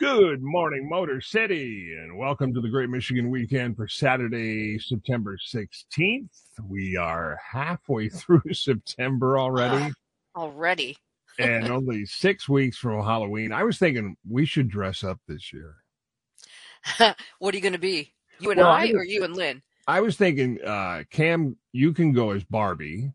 Good morning, Motor City, and welcome to the Great Michigan Weekend for Saturday, September 16th. We are halfway through September already. Already. and only six weeks from Halloween. I was thinking we should dress up this year. what are you going to be? You and Well, I, I or you and Lynn? I was thinking, uh, Kam, you can go as Barbie,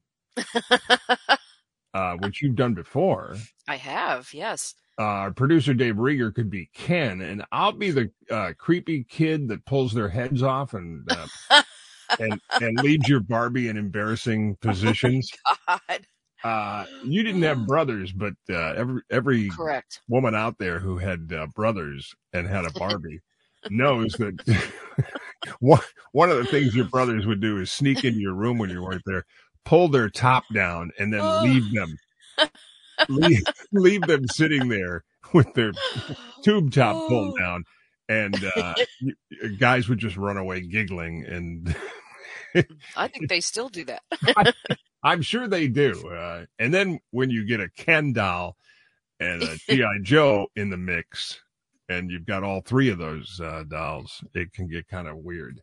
uh, which you've done before. I have, yes. Uh, our producer Dave Rieger could be Ken, and I'll be the uh, creepy kid that pulls their heads off and uh, and and leads your Barbie in embarrassing positions. God. Uh, you didn't have brothers, but uh, every every Correct. woman out there who had uh, brothers and had a Barbie knows that one one of the things your brothers would do is sneak into your room when you weren't there, pull their top down, and then Oh. leave them leave, leave them sitting there with their tube top pulled Oh. down, and uh, guys would just run away giggling and. I think they still do that. I'm sure they do. Uh, and then when you get a Ken doll and a GI Joe in the mix, and you've got all three of those uh, dolls, it can get kind of weird.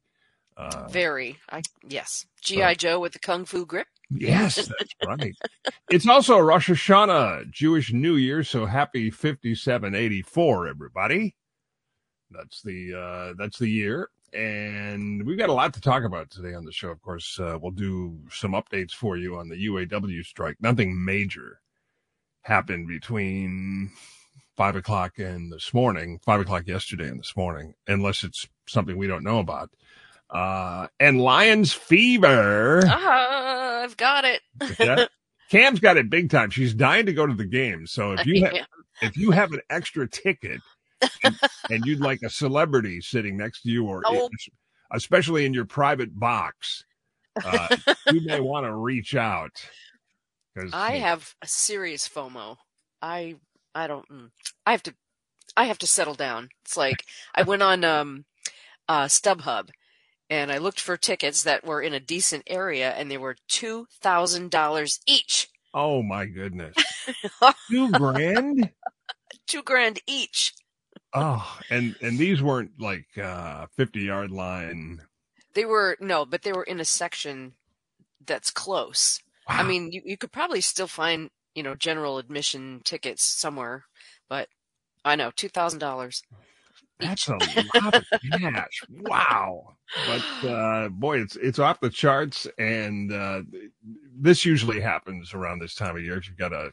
Uh, Very. I yes. GI Joe with the kung fu grip. yes, that's right. It's also Rosh Hashanah, Jewish New Year. So happy 5784, everybody. That's the uh, that's the year. And we've got a lot to talk about today on the show. Of course, uh, we'll do some updates for you on the UAW strike. Nothing major happened between five o'clock and this morning, five o'clock yesterday and this morning, unless it's something we don't know about. Uh, and Lions fever. Ah, I've got it. Yeah. Kam's got it big time. She's dying to go to the game. So if you ha- if you have an extra ticket and, and you'd like a celebrity sitting next to you, or Oh. especially in your private box, uh, you may want to reach out. I have a serious FOMO. I I don't. mm. I have to. I have to settle down. It's like I went on um, uh, StubHub, and I looked for tickets that were in a decent area, and they were two thousand dollars each. Oh my goodness, two grand. Two grand each. Oh, and and these weren't like uh, fifty yard line. They were no, but they were in a section that's close. I mean, you, you could probably still find you know general admission tickets somewhere, but I know two thousand dollars. That's a lot of cash. Wow. But uh boy, it's it's off the charts and uh this usually happens around this time of year. If you've got a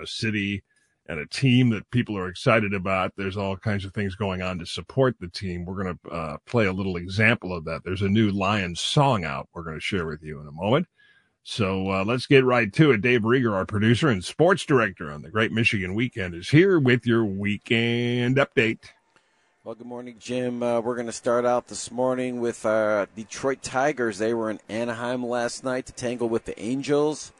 a city and a team that people are excited about, there's all kinds of things going on to support the team. We're going to uh, play a little example of that. There's a new Lions song out we're going to share with you in a moment. So uh, let's get right to it. Dave Rieger, our producer and sports director on the Great Michigan Weekend, is here with your weekend update. Well, good morning, Jim. Uh, we're going to start out this morning with uh, Detroit Tigers. They were in Anaheim last night to tangle with the Angels,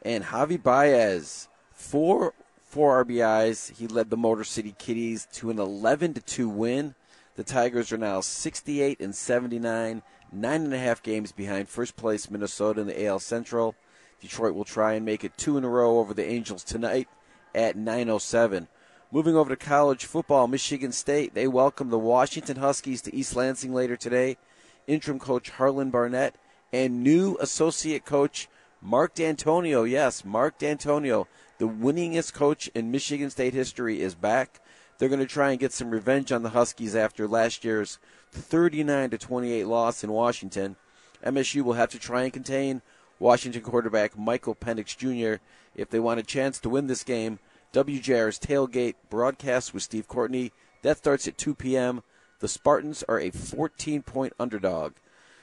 and Javi Baez four four RBIs. He led the Motor City Kitties to an 11 to two win. The Tigers are now 68 and 79, nine and a half games behind first place Minnesota in the AL Central. Detroit will try and make it two in a row over the Angels tonight at 9:07. Moving over to college football, Michigan State, they welcome the Washington Huskies to East Lansing later today. Interim coach Harlon Barnett and new associate coach Mark Dantonio. Yes, Mark Dantonio, the winningest coach in Michigan State history, is back. They're going to try and get some revenge on the Huskies after last year's 39 to 28 loss in Washington. MSU will have to try and contain Washington quarterback Michael Penix Jr. if they want a chance to win this game. WJR's tailgate broadcast with Steve Courtney. That starts at 2 p.m. The Spartans are a 14 point underdog.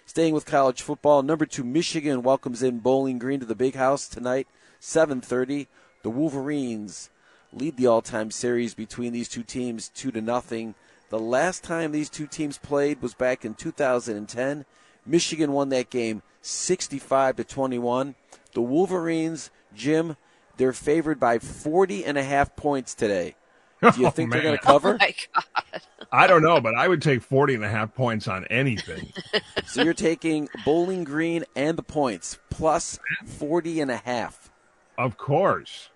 Staying with college football, number two Michigan welcomes in Bowling Green to the Big House tonight, 7:30. The Wolverines lead the all-time series between these two teams, two to nothing. The last time these two teams played was back in 2010. Michigan won that game 65 to 21. The Wolverines, Jim, they're favored by 40 and a half points today. Do you Oh, think they're going to cover? My God. I don't know, but I would take 40 and a half points on anything. So you're taking Bowling Green and the points plus 40 and a half. of course.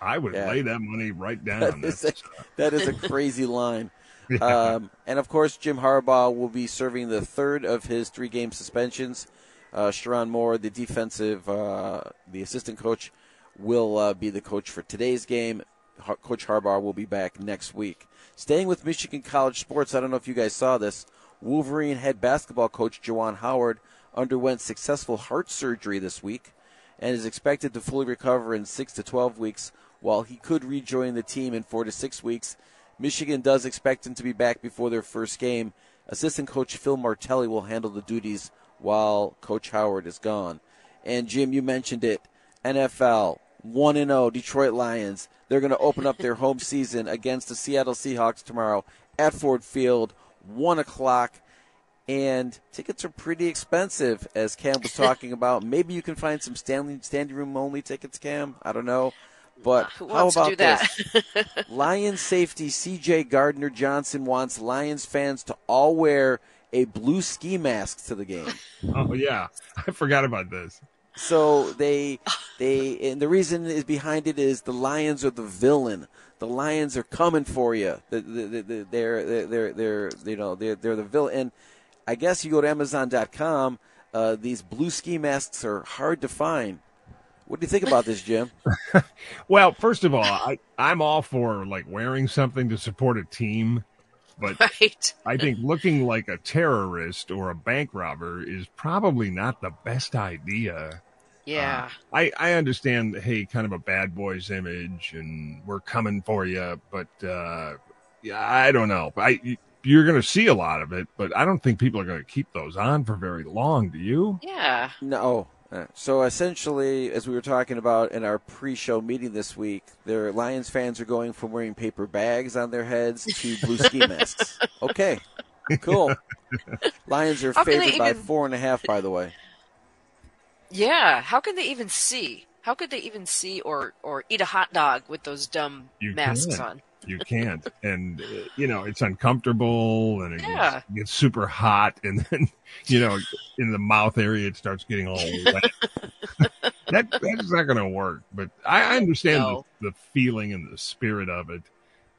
I would Yeah. lay that money right down. That is, a, That's- that is a crazy line. Yeah. Um, and of course, Jim Harbaugh will be serving the third of his three game suspensions. Uh, Sherrone Moore, the defensive, uh, the assistant coach, will uh, be the coach for today's game. Coach Harbaugh will be back next week. Staying with Michigan College sports, I don't know if you guys saw this. Wolverine head basketball coach Juwan Howard underwent successful heart surgery this week and is expected to fully recover in 6 to 12 weeks, while he could rejoin the team in 4 to 6 weeks. Michigan does expect him to be back before their first game. Assistant coach Phil Martelli will handle the duties while Coach Howard is gone. And Jim, you mentioned it. NFL 1 0 Detroit Lions. They're going to open up their home season against the Seattle Seahawks tomorrow at Ford Field, 1 o'clock. And tickets are pretty expensive, as Kam was talking about. Maybe you can find some standing, standing room only tickets, Kam. I don't know. Uh, but Who how about that? this? Lions safety CJ Gardner Johnson wants Lions fans to all wear a blue ski mask to the game. Oh yeah, I forgot about this. So they they and the reason is behind it is the Lions are the villain. The Lions are coming for you. The, the, the, the, they're, they're they're they're you know they're they're the villain. And I guess you go to Amazon.com. Uh, these blue ski masks are hard to find. What do you think about this, Jim? Well, first of all, I I'm all for like wearing something to support a team, but right. I think looking like a terrorist or a bank robber is probably not the best idea. Yeah. I, I understand, hey, kind of a bad boy's image, and we're coming for you, but uh, yeah, I don't know. I you're going to see a lot of it, but I don't think people are going to keep those on for very long. Do you? yeah. No. Uh, So essentially, as we were talking about in our pre-show meeting this week, their Lions fans are going from wearing paper bags on their heads to blue ski masks. Okay, cool. Lions are How can they favored by four and a half, by the way. Yeah. How can they even see? How could they even see or or eat a hot dog with those dumb You masks can. on? You can't, and uh, you know it's uncomfortable, and it Yeah. gets, gets super hot, and then you know in the mouth area it starts getting all wet. that that's not going to work. But I, I understand No. the, the feeling and the spirit of it.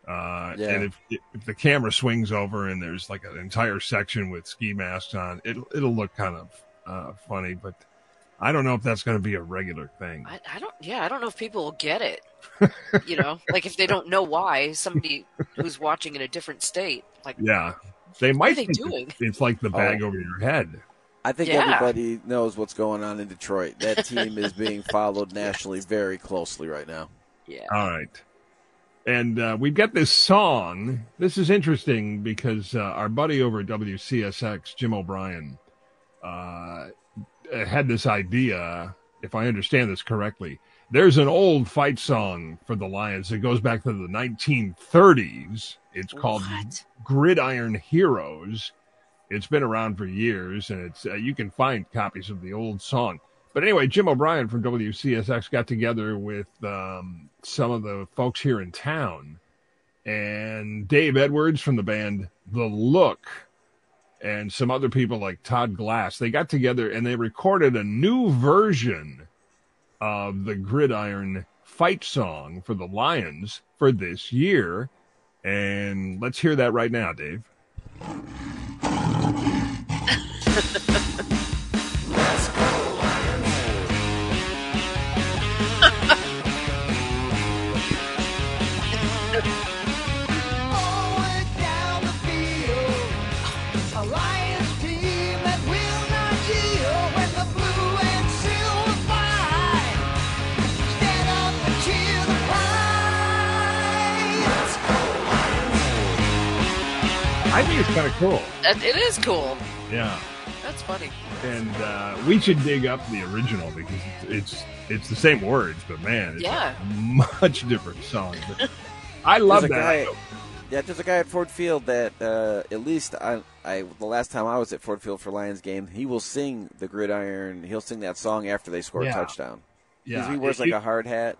Uh, Yeah. And if if the camera swings over and there's like an entire section with ski masks on, it'll it'll look kind of uh, funny. But I don't know if that's going to be a regular thing. I, I don't. Yeah, I don't know if people will get it. you know, like if they don't know why somebody who's watching in a different state, like Yeah, they might they doing? it's like the bag Oh. over your head. I think Yeah. everybody knows what's going on in Detroit. That team is being followed nationally very closely right now. yeah, All right. And uh, we've got this song. This is interesting because uh, our buddy over at WCSX, Jim O'Brien, uh, had this idea, if I understand this correctly. There's an old fight song for the Lions that goes back to the 1930s. It's called What? Gridiron Heroes. It's been around for years, and it's uh, you can find copies of the old song. But anyway, Jim O'Brien from WCSX got together with um, some of the folks here in town, and Dave Edwards from the band The Look, and some other people like Todd Glass. They got together and they recorded a new version of the Gridiron fight song for the Lions for this year. And let's hear that right now, Dave. cool. It is cool. Yeah. That's funny. And uh, we should dig up the original because it's it's, it's the same words, but man, it's Yeah. a much different song. But I love that. guy- Yeah, there's a guy at Ford Field that uh, at least I, I the last time I was at Ford Field for Lions game, he will sing the Gridiron. He'll sing that song after they score Yeah. a touchdown. yeah, he wears it- like it- a hard hat.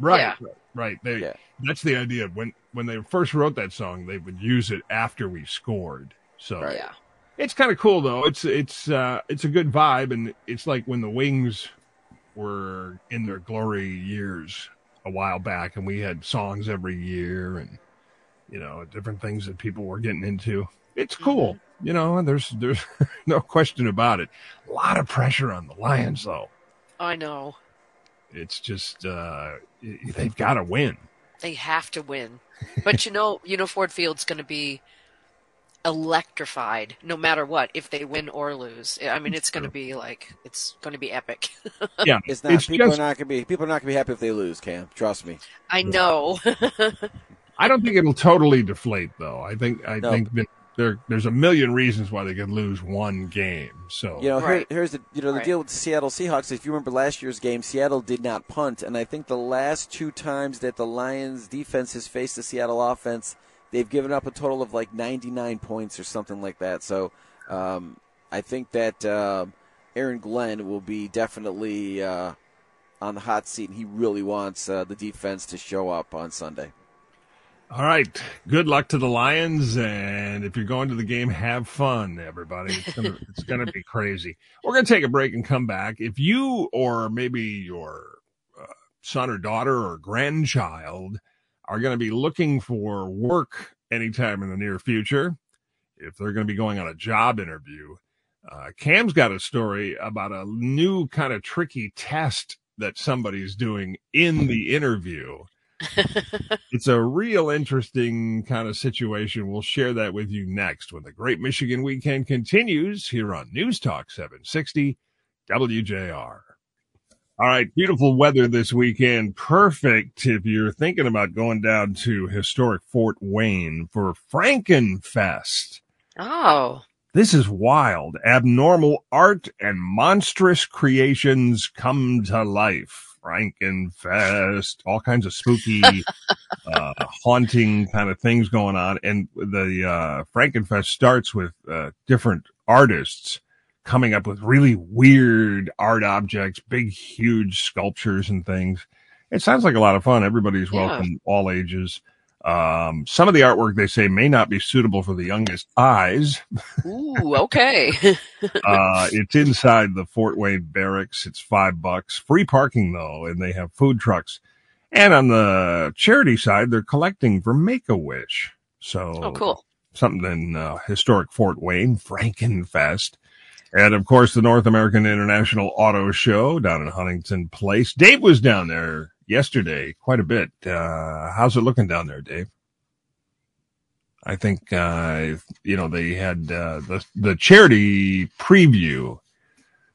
right, Yeah. right, right. They, Yeah. That's the idea. When when they first wrote that song, they would use it after we scored. So Right. Yeah. it's kind of cool though. It's it's uh, it's a good vibe, and it's like when the Wings were in their glory years a while back, and we had songs every year, and you know, different things that people were getting into. It's cool, you know, and there's there's no question about it. A lot of pressure on the Lions, though. I know. It's just uh, they've got to win. They have to win. But you know, you know Ford Field's going to be electrified no matter what if they win or lose. I mean, it's going to be like it's going to be epic. Yeah, It's not. It's people just- are not gonna be. People are not gonna be happy if they lose. Kam, trust me. I know. I don't think it'll totally deflate, though. I think I No. think that there there's a million reasons why they could lose one game. So You know, here- here's the you know the Right. deal with the Seattle Seahawks. If you remember last year's game, Seattle did not punt, and I think the last two times that the Lions defense has faced the Seattle offense, they've given up a total of like 99 points or something like that. So um, I think that um Aaron Glenn will be definitely uh, on the hot seat, and he really wants uh, the defense to show up on Sunday. All right. Good luck to the Lions, and if you're going to the game, have fun, everybody. It's gonna it's gonna be crazy. We're gonna take a break and come back. If you or maybe your uh, son or daughter or grandchild are going to be looking for work anytime in the near future, if they're going to be going on a job interview, uh, Kam's got a story about a new kind of tricky test that somebody's doing in the interview it's a real interesting kind of situation. We'll share that with you next when the Great Michigan Weekend continues here on News Talk 760 WJR. All right, beautiful weather this weekend. Perfect if you're thinking about going down to historic Fort Wayne for Frankenfest. oh, This is wild. Abnormal art and monstrous creations come to life. Frankenfest, all kinds of spooky, uh, haunting kind of things going on. And the, uh, Frankenfest starts with, uh, different artists coming up with really weird art objects, big, huge sculptures and things. It sounds like a lot of fun. Everybody's Yeah. welcome, all ages. Um, some of the artwork they say may not be suitable for the youngest eyes. ooh, okay. Uh, it's inside the Fort Wayne barracks. It's five bucks. Free parking though, and they have food trucks. And on the charity side, they're collecting for Make a Wish. So oh, cool. something in uh, historic Fort Wayne, Frankenfest. And of course, the North American International Auto Show down in Huntington Place. Dave was down there yesterday quite a bit. Uh, how's it looking down there, Dave? I think, uh, you know, they had, uh, the, the charity preview.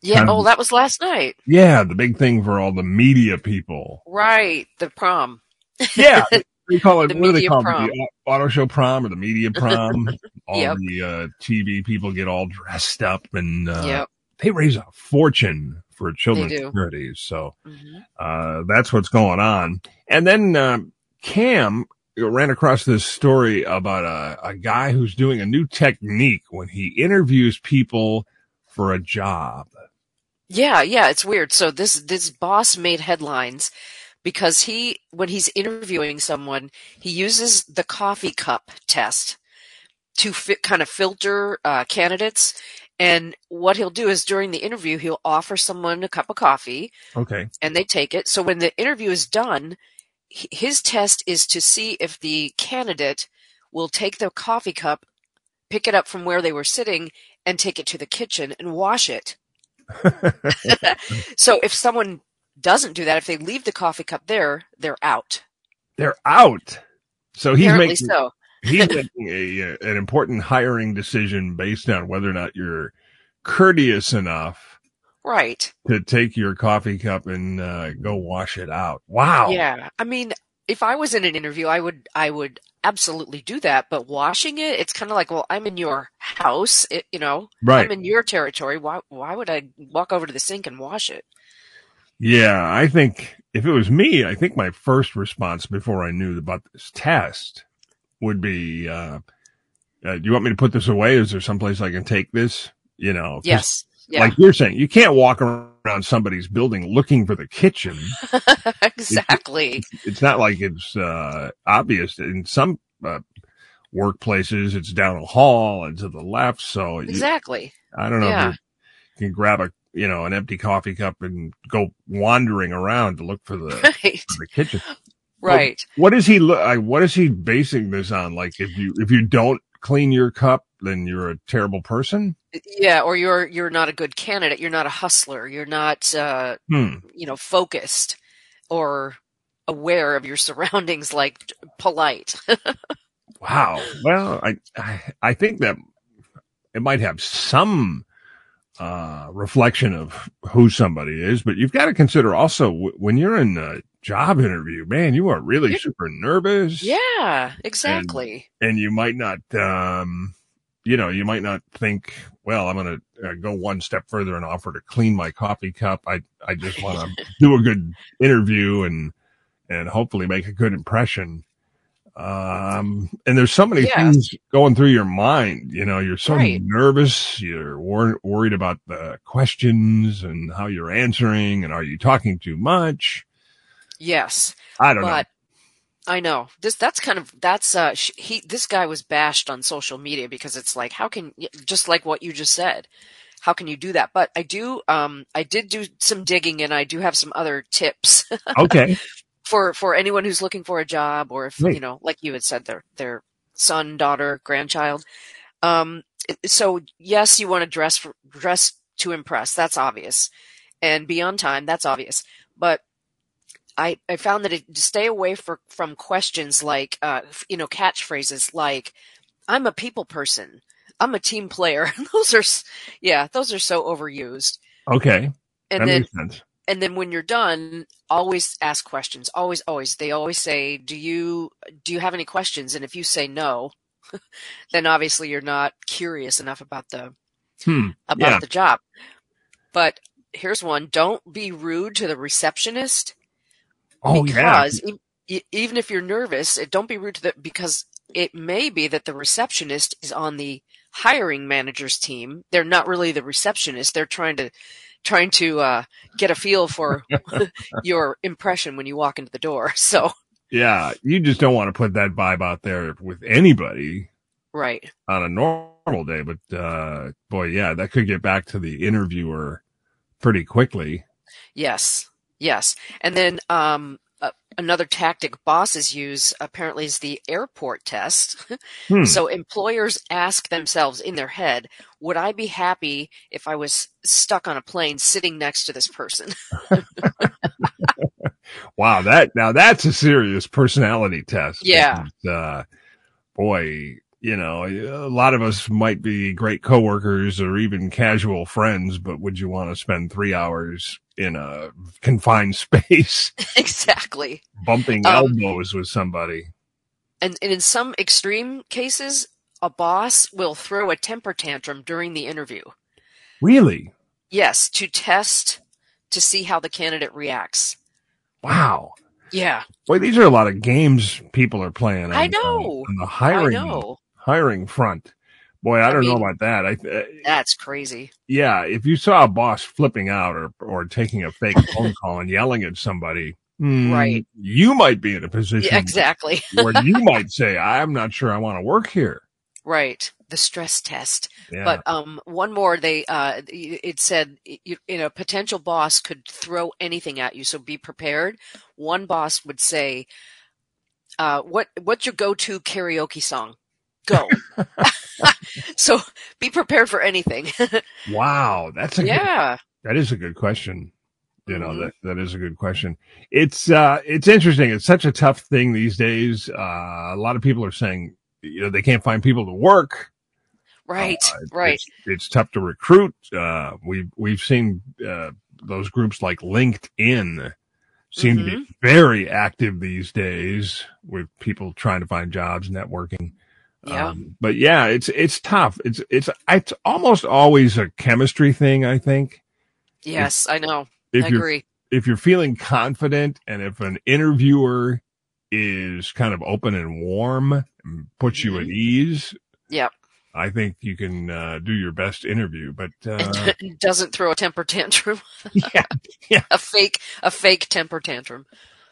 Yeah. kind of- Oh, that was last night. Yeah. The big thing for all the media people. Right. The prom. Yeah. They call it, The what do they call prom. it? The auto show prom or the media prom. all Yep. the, uh, TV people get all dressed up and, uh, yep. they raise a fortune for children's charities. So, Mhm. uh, that's what's going on. And then, um, Kam ran across this story about a, a guy who's doing a new technique when he interviews people for a job. Yeah, yeah, it's weird. So this this boss made headlines because he when he's interviewing someone, he uses the coffee cup test to fit, kind of filter uh, candidates. And what he'll do is during the interview, he'll offer someone a cup of coffee Okay. and they take it. So when the interview is done, his test is to see if the candidate will take the coffee cup, pick it up from where they were sitting, and take it to the kitchen and wash it. so if someone doesn't do that, if they leave the coffee cup there, they're out. They're out. So he's Apparently making, so. He's making a, an important hiring decision based on whether or not you're courteous enough Right. to take your coffee cup and uh, go wash it out. Wow. Yeah. I mean, if I was in an interview, I would, I would absolutely do that. But washing it, it's kind of like, well, I'm in your house, it, you know, Right. I'm in your territory. Why, why would I walk over to the sink and wash it? Yeah, I think if it was me, I think my first response before I knew about this test would be, uh, uh, do you want me to put this away? Is there someplace I can take this? You know, Yes. Yeah. like you're saying, you can't walk around somebody's building looking for the kitchen. exactly. It's not like it's, uh, obvious in some, uh, workplaces. It's down a hall and to the left. So you- Exactly. I don't know Yeah. if you can grab a, you know, an empty coffee cup and go wandering around to look for the, Right. for the kitchen. Right. What is he? Like, what is he basing this on? Like, if you if you don't clean your cup, then you're a terrible person. Yeah, or you're you're not a good candidate. You're not a hustler. You're not uh, Hmm. you know focused or aware of your surroundings, like polite. Wow. Well, I, I I think that it might have some uh reflection of who somebody is, but you've got to consider also w- when you're in a job interview, man, you are really super nervous. yeah, exactly. and you might not um you know you might not think well i'm going to uh, go one step further and offer to clean my coffee cup i i just want to do a good interview and and hopefully make a good impression um and there's so many Yeah. things going through your mind you know you're so Right. nervous you're wor- worried about the questions and how you're answering and are you talking too much yes, i don't know. I know this. That's kind of that's uh he. This guy was bashed on social media because it's like how can just like what you just said. How can you do that? But I do. Um, I did do some digging, and I do have some other tips. okay for for anyone who's looking for a job or if Right. you know like you had said their their son daughter grandchild um so yes you want to dress for dress to impress that's obvious and be on time that's obvious but I, I found that it, to stay away for, from questions like, uh, you know, catchphrases like, I'm a people person. I'm a team player. those are, yeah, those are so overused. okay And that then and then when you're done always ask questions. Always always. They always say do you do you have any questions? And if you say no then obviously you're not curious enough about the hmm. about Yeah. the job. But here's one. Don't be rude to the receptionist oh yeah. because e- e- even if you're nervous it- don't be rude to the because it may be that the receptionist is on the hiring manager's team. They're not really the receptionist. They're trying to trying to uh, get a feel for your impression when you walk into the door so Yeah, you just don't want to put that vibe out there with anybody right on a normal day. But uh, boy, yeah, that could get back to the interviewer pretty quickly. yes yes and then um, uh, another tactic bosses use apparently is the airport test Hmm. So employers ask themselves in their head, would I be happy if I was stuck on a plane sitting next to this person? Wow, that now that's a serious personality test. Yeah. And, uh, boy, you know, a lot of us might be great coworkers or even casual friends, but would you want to spend three hours in a confined space exactly. bumping Um, elbows with somebody? And, and in some extreme cases, a boss will throw a temper tantrum during the interview. Really? Yes, to test to see how the candidate reacts. Wow. Yeah, Boy, these are a lot of games people are playing. On, I know. on the I hiring know. Hiring front. Boy, I I don't know about that. I uh, That's crazy. yeah, if you saw a boss flipping out or or taking a fake phone call and yelling at somebody, hmm, Right. you might be in a position Yeah, exactly. where you might say, "I'm not sure I want to work here." Right. The stress test. Yeah. But um, one more, they uh, it said you, you know potential boss could throw anything at you, so be prepared. One boss would say, uh, "What what's your go-to karaoke song? Go." so be prepared for anything. wow, that's a good, yeah, that is a good question. You know Mhm. that that is a good question. It's uh it's interesting. It's such a tough thing these days. Uh, a lot of people are saying you know they can't find people to work. right, Uh, right, It's, it's tough to recruit. Uh, we've we've seen uh, those groups like LinkedIn seem to be Mm-hmm. very active these days with people trying to find jobs, networking. Yeah, Um, but yeah, it's it's tough. It's it's it's almost always a chemistry thing. I think yes, I know, if I agree. if you're feeling confident and if an interviewer is kind of open and warm and puts you at ease, Yep. I think you can uh, do your best interview. But uh, doesn't throw a temper tantrum. yeah, yeah, a fake, a fake temper tantrum.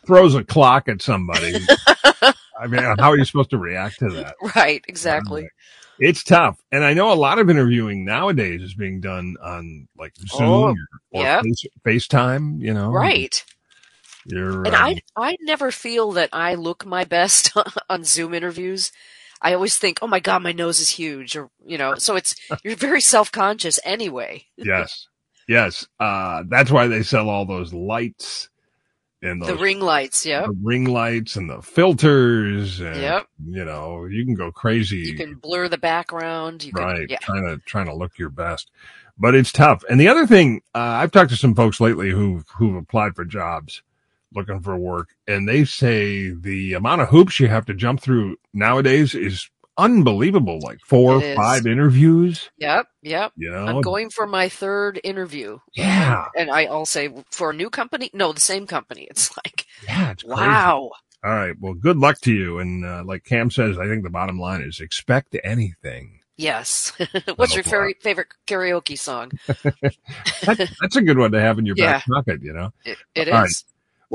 throws a clock at somebody. I mean, how are you supposed to react to that? Right, exactly. It's tough, and I know a lot of interviewing nowadays is being done on like Zoom Oh, or, or yep. Face, FaceTime. You know, Right. You're And um, I I never feel that I look my best on Zoom interviews. I always think, "Oh my god, my nose is huge," or you know. So it's you're very self conscious anyway. yes, yes. Uh, that's why they sell all those lights and those The ring lights, yeah, the ring lights and the filters. And, Yep. You know, you can go crazy. You can blur the background. You right can, yeah. trying to trying to look your best but it's tough and the other thing uh, i've talked to some folks lately who've who've applied for jobs looking for work and they say the amount of hoops you have to jump through nowadays is unbelievable like four or five interviews Yep, yep. you know I'm going for my third interview. yeah And I, I'll say for a new company, no, the same company. It's like, yeah it's wow. all right well good luck to you and uh, like Kam says i think the bottom line is expect anything Yes. What's your favorite, karaoke song? that, that's a good one to have in your Yeah. back pocket you know It, it All right.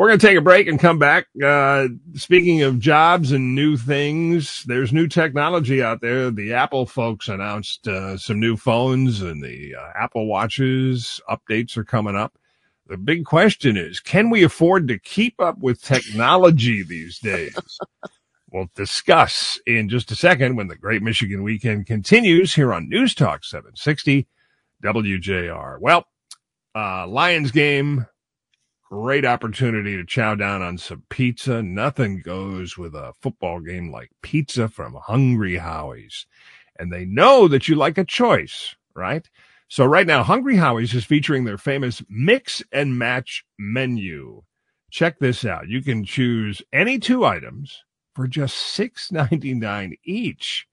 We're going to take a break and come back. Uh, speaking of jobs and new things, there's new technology out there. The Apple folks announced uh, some new phones and the uh, Apple Watches updates are coming up. The big question is, can we afford to keep up with technology these days? We'll discuss in just a second when the Great Michigan Weekend continues here on News Talk 760 WJR. Well, uh, Lions game great opportunity to chow down on some pizza. Nothing goes with a football game like pizza from Hungry Howie's. And they know that you like a choice, right? So right now, Hungry Howie's is featuring their famous mix and match menu. Check this out. You can choose any two items for just six ninety nine each.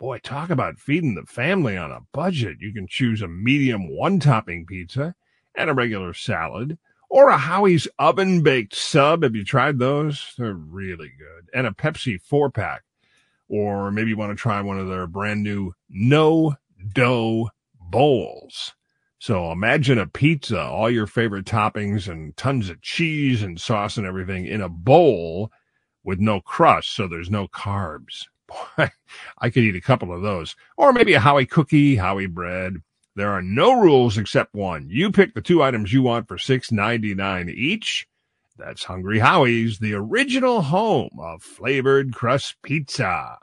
Boy, talk about feeding the family on a budget. You can choose a medium one topping pizza and a regular salad or a Howie's oven baked sub. Have you tried those? They're really good. And a Pepsi four pack. Or maybe you want to try one of their brand new no dough bowls. So imagine a pizza, all your favorite toppings and tons of cheese and sauce and everything in a bowl with no crust. So there's no carbs. Boy, I could eat a couple of those. Or maybe a Howie cookie, Howie bread. There are no rules except one. You pick the two items you want for six ninety nine each. That's Hungry Howie's, the original home of flavored crust pizza. A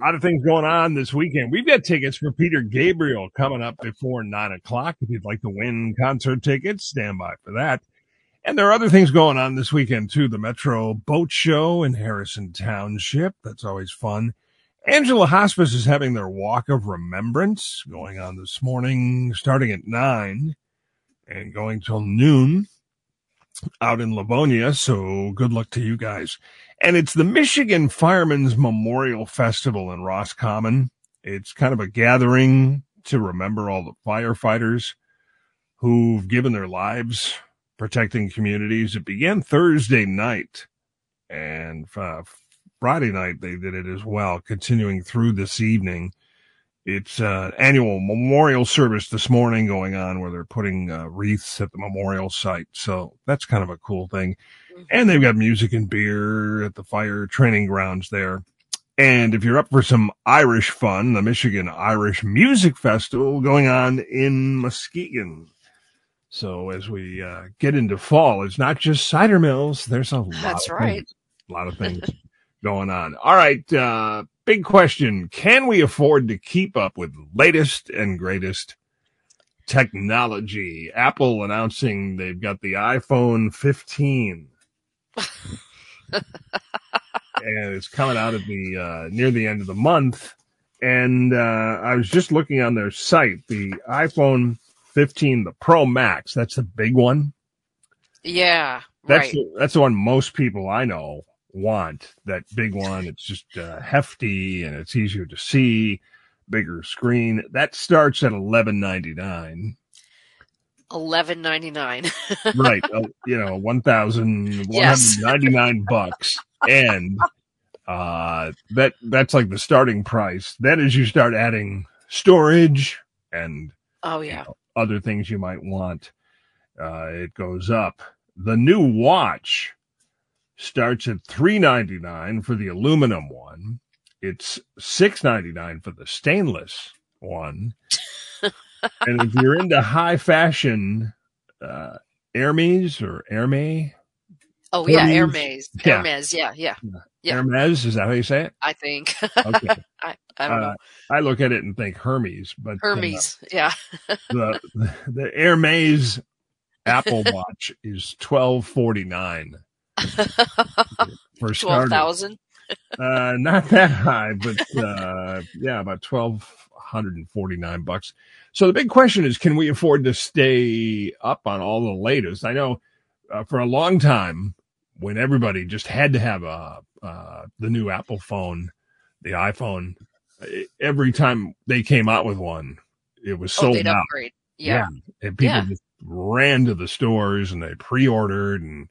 lot of things going on this weekend. We've got tickets for Peter Gabriel coming up before nine o'clock. If you'd like to win concert tickets, stand by for that. And there are other things going on this weekend too. The Metro Boat Show in Harrison Township. That's always fun. Angela Hospice is having their walk of remembrance going on this morning, starting at nine and going till noon out in Livonia. So good luck to you guys. And it's the Michigan Firemen's Memorial Festival in Roscommon. It's kind of a gathering to remember all the firefighters who've given their lives protecting communities. It began Thursday night and uh, Friday night they did it as well, continuing through this evening. It's uh, annual memorial service this morning going on where they're putting uh, wreaths at the memorial site. So that's kind of a cool thing. And they've got music and beer at the fire training grounds there. And if you're up for some Irish fun, the Michigan Irish Music Festival going on in Muskegon. So as we uh, get into fall, it's not just cider mills. There's a lot. That's of right. things- a lot of things going on. All right, uh, big question: Can we afford to keep up with latest and greatest technology? Apple announcing they've got the iPhone 15. and it's coming out at the uh, near the end of the month. And uh, I was just looking on their site, the iPhone 15, the Pro Max. That's the big one. Yeah, That's right. the, that's the one most people I know want. That big one. It's just uh, hefty and it's easier to see. Bigger screen. That starts at eleven ninety nine. Eleven ninety nine. right uh, you know 1199 bucks and uh that that's like the starting price then as you start adding storage and Oh yeah. other things you might want uh it goes up the new watch starts at 399 for the aluminum one it's 699 for the stainless one and if you're into high fashion uh Hermes or Hermes, Oh yeah, Hermes. Hermes. Yeah. Hermes. Yeah, yeah. Yeah. Hermes, is that how you say it? I think. Okay. I, I don't Uh, know. I look at it and think Hermes, but uh, Hermes. Yeah. the the Hermes Apple Watch is twelve forty nine Twelve starters. Uh, not that high, but uh, yeah, about twelve hundred and forty nine bucks. So the big question is, can we afford to stay up on all the latest? I know uh, for a long time when everybody just had to have a uh, the new Apple phone, the iPhone. Every time they came out with one, it was Oh, sold they'd out. upgrade. Yeah. And people Yeah. just ran to the stores and they pre-ordered and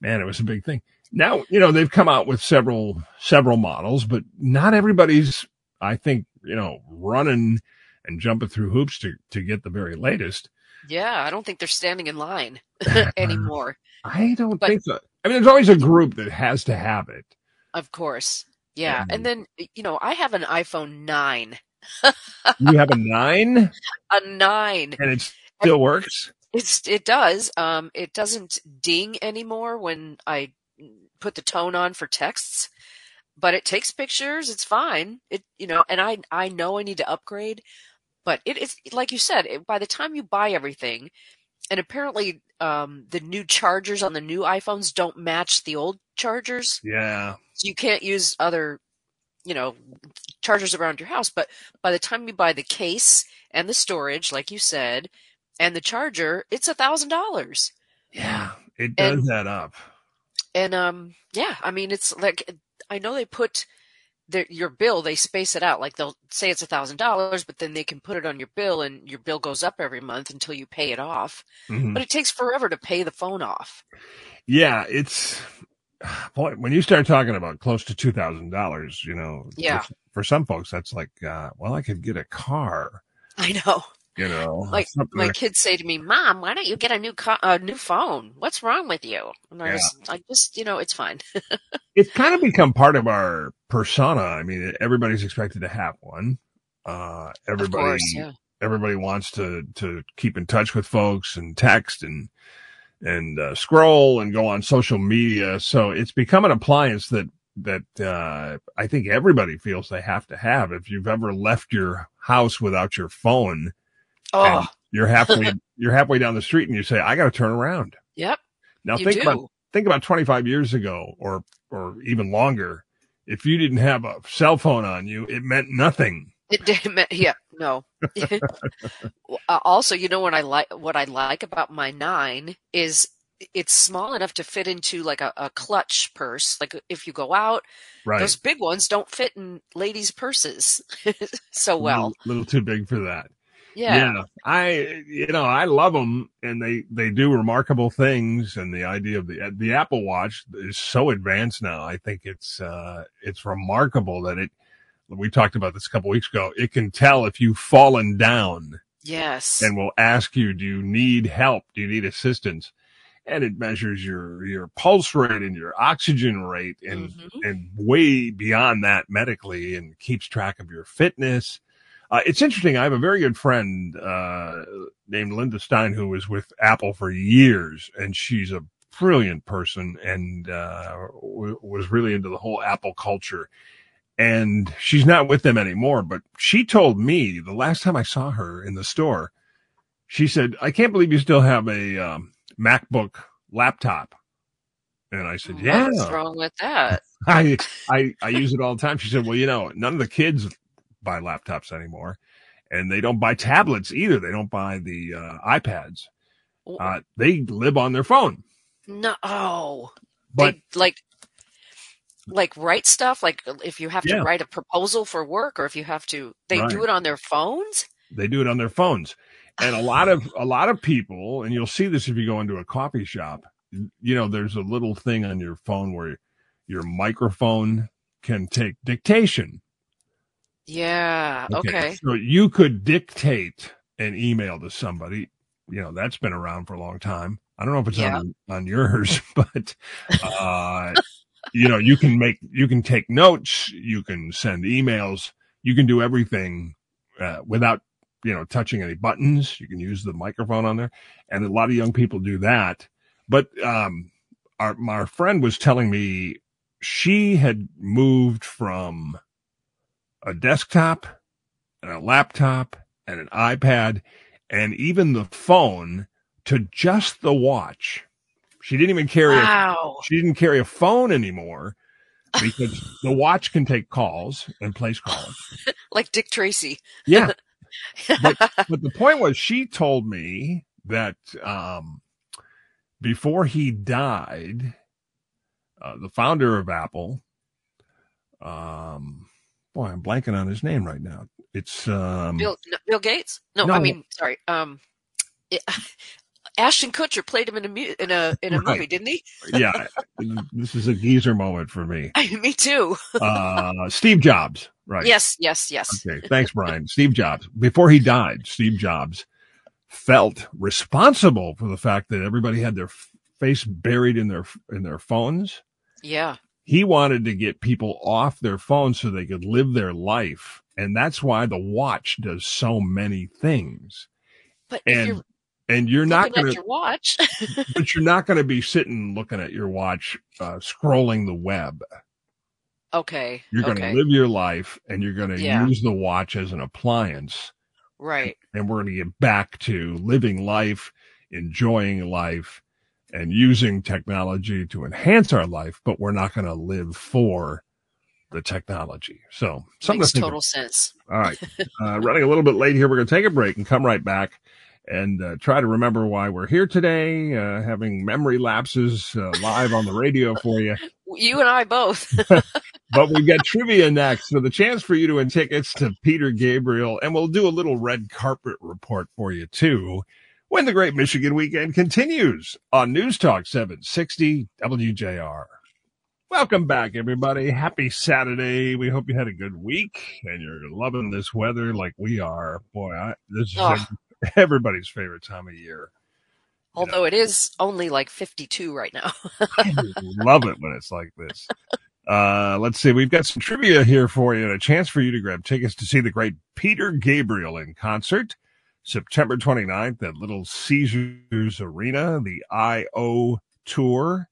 man, it was a big thing. Now, you know, they've come out with several, several models, but not everybody's, I think, you know, running and jumping through hoops to, to get the very latest. Yeah. I don't think they're standing in line anymore. I don't But- think so. I mean, there's always a group that has to have it. Of course. Yeah. And- And then, you know, I have an iPhone 9. You have a nine A 9. and it still works. It's it does. Um it doesn't ding anymore when I put the tone on for texts. But it takes pictures, it's fine. It you know, and I I know I need to upgrade, but it is like you said, it, by the time you buy everything and apparently um the new chargers on the new iPhones don't match the old chargers. Yeah. So you can't use other, you know, chargers around your house. But by the time you buy the case and the storage, like you said, and the charger, it's a thousand dollars. Yeah. It does And- add up. And um, yeah, I mean, it's like I know they put their your bill, they space it out. Like they'll say it's a thousand dollars, but then they can put it on your bill, and your bill goes up every month until you pay it off. Mhm. But it takes forever to pay the phone off. Yeah, it's boy when you start talking about close to two thousand dollars, you know. Yeah. For, for some folks, that's like, uh, well, I could get a car, I know. You know. Like my like- kids say to me, "Mom, why don't you get a new co- a new phone? What's wrong with you?" And I, Yeah. was, I just, you know, it's fine. it's kind of become part of our persona. I mean, everybody's expected to have one. Uh, everybody, course, yeah. everybody wants to to keep in touch with folks and text and and uh, scroll and go on social media. So it's become an appliance that that uh, I think everybody feels they have to have. If you've ever left your house without your phone, Oh, you're halfway you're halfway down the street and you say, "I got to turn around." yep. Now think do. about think about 25 years ago or or even longer. If you didn't have a cell phone on you, it meant nothing. It did. ma- Yeah. No. Uh, also, you know what I like? What I like about my nine is it's small enough to fit into like a, a clutch purse. Like if you go out, Right. those big ones don't fit in ladies' purses so well. little, little too big for that. Yeah. I, you know, I love them and they, they do remarkable things. And the idea of the, the Apple watch is so advanced now. I think it's, uh, it's remarkable that it, we talked about this a couple weeks ago. It can tell if you've fallen down Yes. and will ask you, do you need help? Do you need assistance? And it measures your, your pulse rate and your oxygen rate and, Mhm. and way beyond that medically and keeps track of your fitness. Uh, it's interesting. I have a very good friend, uh, named Linda Stein who was with Apple for years and she's a brilliant person and, uh, w- was really into the whole Apple culture. And she's not with them anymore, but she told me the last time I saw her in the store, she said, I can't believe you still have a, um, MacBook laptop. And I said, yeah, What's wrong with that? I, I, I use it all the time. She said, well, you know, none of the kids buy laptops anymore and they don't buy tablets either. They don't buy the, uh, iPads. Uh, they live on their phone, no. Oh. but they like like write stuff like if you have to write a proposal for work or if you have to they do it on their phones they do it on their phones. And a lot of, a lot of people, and you'll see this if you go into a coffee shop, you know, there's a little thing on your phone where your microphone can take dictation. Yeah okay, So you could dictate an email to somebody. You know, that's been around for a long time. I don't know if it's Yeah. on, on yours, but, uh, you know, you can make, you can take notes, you can send emails, you can do everything, uh, without, you know, touching any buttons. You can use the microphone on there. And a lot of young people do that. But, um, our my friend was telling me she had moved from a desktop and a laptop and an iPad and even the phone to just the watch. She didn't even carry a Wow. she didn't carry a phone anymore because the watch can take calls and place calls. Like Dick Tracy. Yeah. but, but the point was she told me that um, before he died, uh, the founder of Apple, um, boy, I'm blanking on his name right now. It's um, Bill no, Bill Gates? No, No. I mean, sorry. Um, it, Ashton Kutcher played him in a mu- in a in a Right. movie, didn't he? yeah, this is a geezer moment for me. Me too. Uh, Steve Jobs, right? Yes, yes, yes. Okay, thanks, Brian. Steve Jobs. Before he died, Steve Jobs felt responsible for the fact that everybody had their face buried in their in their phones. Yeah. He wanted to get people off their phones so they could live their life, and that's why the watch does so many things. But if And you're and you're not going to, watch, but you're not going to be sitting looking at your watch, uh, scrolling the web. okay. You're going to okay. live your life, and you're going to Yeah. use the watch as an appliance. Right. and we're going to get back to living life, enjoying life, and using technology to enhance our life, but we're not going to live for the technology. So something Makes to total sense. All right. Uh, running a little bit late here. We're going to take a break and come right back and uh, try to remember why we're here today, uh, having memory lapses uh, live on the radio for you. You and I both. But we've got trivia next. So the chance for you to win tickets to Peter Gabriel, and we'll do a little red carpet report for you too when the Great Michigan Weekend continues on News Talk 760 WJR. Welcome back, everybody. Happy Saturday. We hope you had a good week and you're loving this weather like we are. Boy, I, this is Oh. everybody's favorite time of year. Although it is only like 52 right now. I love it when it's like this. Uh, let's see. We've got some trivia here for you and a chance for you to grab tickets to see the great Peter Gabriel in concert September 29th at Little Caesars Arena, the I.O. Tour,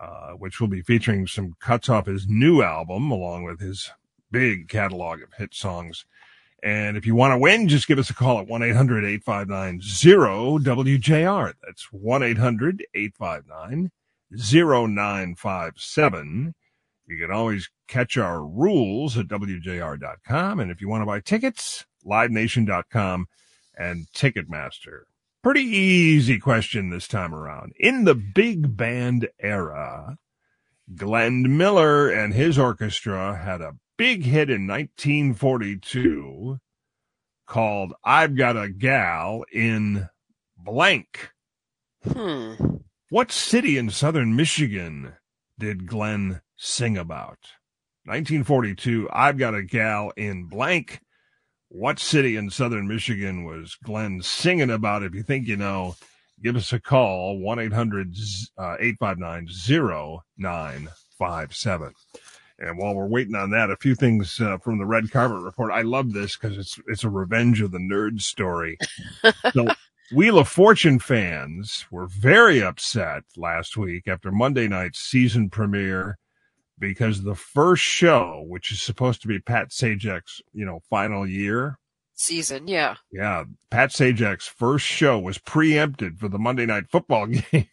uh, which will be featuring some cuts off his new album along with his big catalog of hit songs. And if you want to win, just give us a call at 1-800-859-0WJR. That's 1-800-859-0957. You can always catch our rules at WJR.com. And if you want to buy tickets, livenation.com and Ticketmaster. Pretty easy question this time around. In the big band era, Glenn Miller and his orchestra had a big hit in 1942 called I've Got a Gal in blank. Hmm. What city in southern Michigan did Glenn sing about? 1942, I've Got a Gal in blank. What city in southern Michigan was Glenn singing about? If you think you know, give us a call, 1 800 859 0957. And while we're waiting on that, a few things uh, from the red carpet report. I love this because it's it's a revenge of the nerd story. so Wheel of Fortune fans were very upset last week after Monday night's season premiere because the first show, which is supposed to be Pat Sajak's, you know, final year, Season, yeah. yeah, Pat Sajak's first show was preempted for the Monday night football game,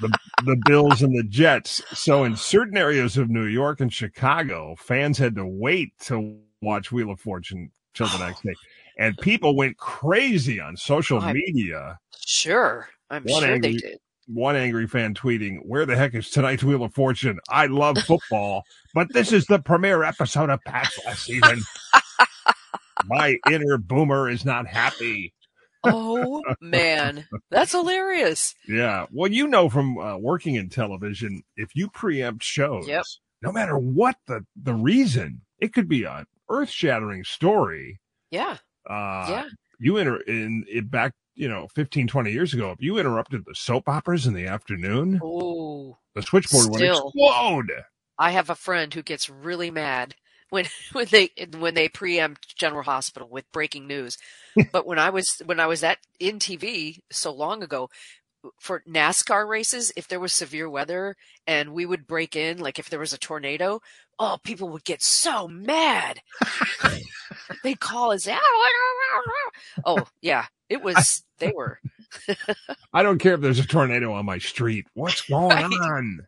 the the Bills and the Jets. So in certain areas of New York and Chicago, fans had to wait to watch Wheel of Fortune till the next day. And people went crazy on social I- media. sure. I'm One sure they did. One angry fan tweeting, Where the heck is tonight's Wheel of Fortune? I love football, but this is the premiere episode of Pat's last season. My inner boomer is not happy. Oh, man. That's hilarious. Yeah. Well, you know from uh, working in television, if you preempt shows, Yep. no matter what the, the reason, it could be a earth shattering story. Yeah. Uh, Yeah. You enter in it back, you know, 15, 20 years ago, if you interrupted the soap operas in the afternoon, Oh, the switchboard would Still. explode. I have a friend who gets really mad when when they when they preempt General Hospital with breaking news. but when I was when I was at in TV so long ago, for NASCAR races, if there was severe weather and we would break in, like if there was a tornado, oh, people would get so mad. They'd call us out. Oh, yeah. It was, they were. I don't care if there's a tornado on my street. What's going Right. on?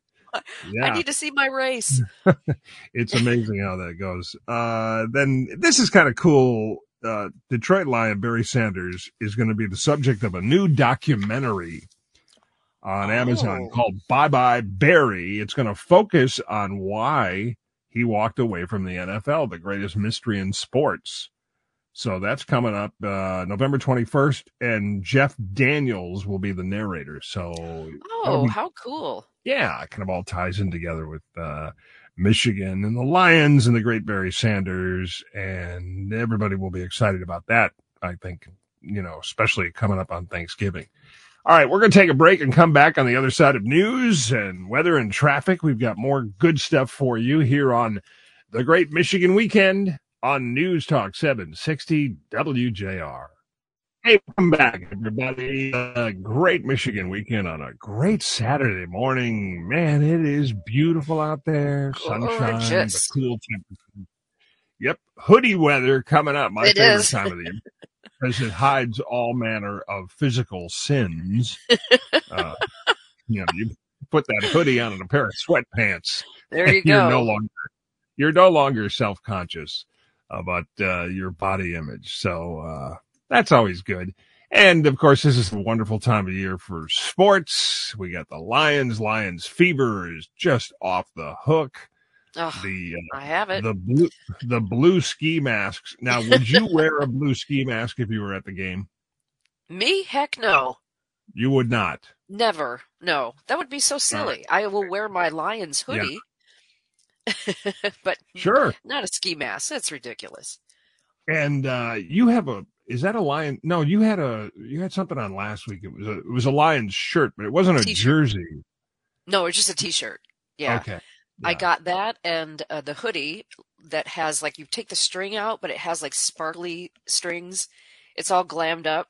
I need to see my race. it's amazing how that goes. Uh, then this is kind of cool. Uh, Detroit Lion Barry Sanders is going to be the subject of a new documentary on Amazon Oh. called Bye Bye Barry. It's going to focus on why he walked away from the NFL, the greatest mystery in sports. So that's coming up uh, November 21st, and Jeff Daniels will be the narrator. So Oh, how cool. yeah, kind of all ties in together with uh, Michigan and the Lions and the great Barry Sanders, and everybody will be excited about that. I think, you know, especially coming up on Thanksgiving. All right, we're going to take a break and come back on the other side of news and weather and traffic. We've got more good stuff for you here on the Great Michigan Weekend on News Talk 760 WJR. Hey, welcome back, everybody. A great Michigan weekend on a great Saturday morning. Man, it is beautiful out there. Sunshine, the cool temperature. Yep, hoodie weather coming up. My It favorite is. time of the year because it hides all manner of physical sins. Uh, you know, you put that hoodie on and a pair of sweatpants There you you're go. no longer you're no longer self conscious about uh, your body image. So uh, that's always good. And of course, this is a wonderful time of year for sports. We got the Lions. Lions fever is just off the hook. Oh, The I have uh, it. the blue the blue ski masks. Now, would you wear a blue ski mask if you were at the game? Me? Heck no. You would not. Never. No. That would be so silly. I will wear my Lions Yeah. hoodie. but Sure. not a ski mask. That's ridiculous. And uh, you have a is that a lion? No, you had a you had something on last week. It was a it was a lion's shirt, but it wasn't a T-shirt. jersey. No, it's just a t-shirt. Yeah. Okay. I got that and uh, the hoodie that has like you take the string out, but it has like sparkly strings. It's all glammed up.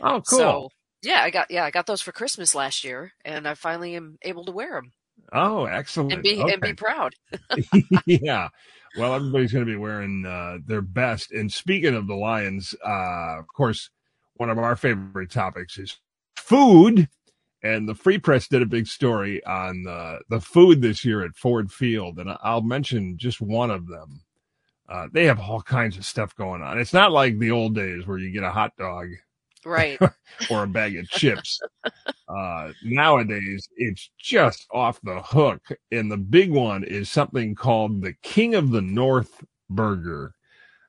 Oh, cool. So yeah, I got yeah, I got those for Christmas last year, and I finally am able to wear them oh, excellent. and be and be proud. yeah. Well, everybody's going to be wearing uh, their best. And speaking of the Lions, uh, of course, one of our favorite topics is food. And the Free Press did a big story on the the food this year at Ford Field, and I'll mention just one of them. Uh, they have all kinds of stuff going on. It's not like the old days where you get a hot dog Right. or a bag of chips. Uh, nowadays, it's just off the hook. And the big one is something called the King of the North Burger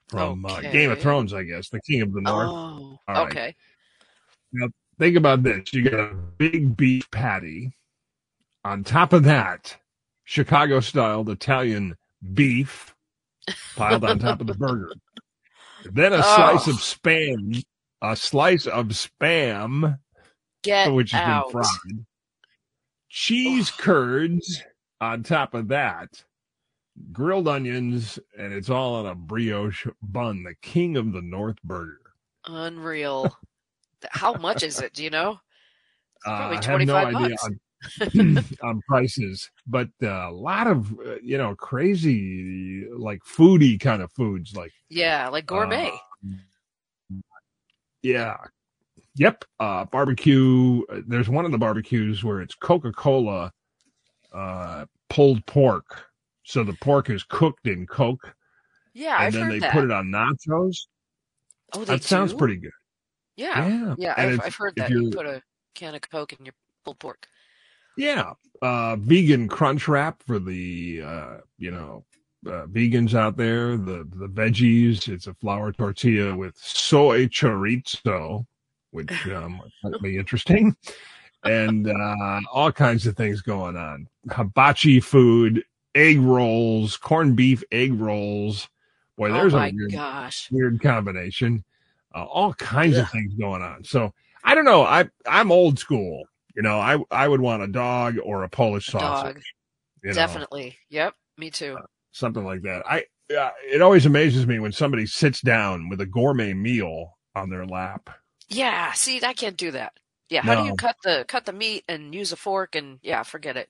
from uh, Game of Thrones, I guess. The King of the North. Oh, right. okay. Think about this. You got a big beef patty. On top of that, Chicago styled Italian beef piled on top of the burger. Then a oh. slice Oh. of spam, a slice of spam Get which has out. been fried. Cheese curds on top of that, grilled onions, and it's all on a brioche bun. The king of the North burger. Unreal. How much is it? Do you know? Probably Uh, I have no 25 idea on, on prices, but uh, a lot of uh, you know crazy like foodie kind of foods like Yeah, like gourmet. Uh, yeah. Yep. Uh, barbecue. uh, There's one of the barbecues where it's Coca Cola uh, pulled pork. So the pork is cooked in Coke, yeah, and I've then they that. put it on nachos. oh, That sounds pretty good. Yeah, Yeah. yeah. I've, I've heard that. You put a can of Coke in your pulled pork. Yeah. Uh, vegan crunch wrap for the, uh, you know, uh, vegans out there, the, the veggies. It's a flour tortilla with soy chorizo, which um, might be interesting. And uh, all kinds of things going on. Hibachi food, egg rolls, corned beef egg rolls. Boy, there's oh a weird, gosh. weird combination. Uh, all kinds of things going on. So I don't know. I I'm old school. You know, I I would want a dog or a Polish A sausage. dog. you know, Definitely. Yep. Me too. something like that. I uh, it always amazes me when somebody sits down with a gourmet meal on their lap. Yeah. See, I can't do that. Yeah, how do you cut the cut the meat and use a fork and yeah, forget it.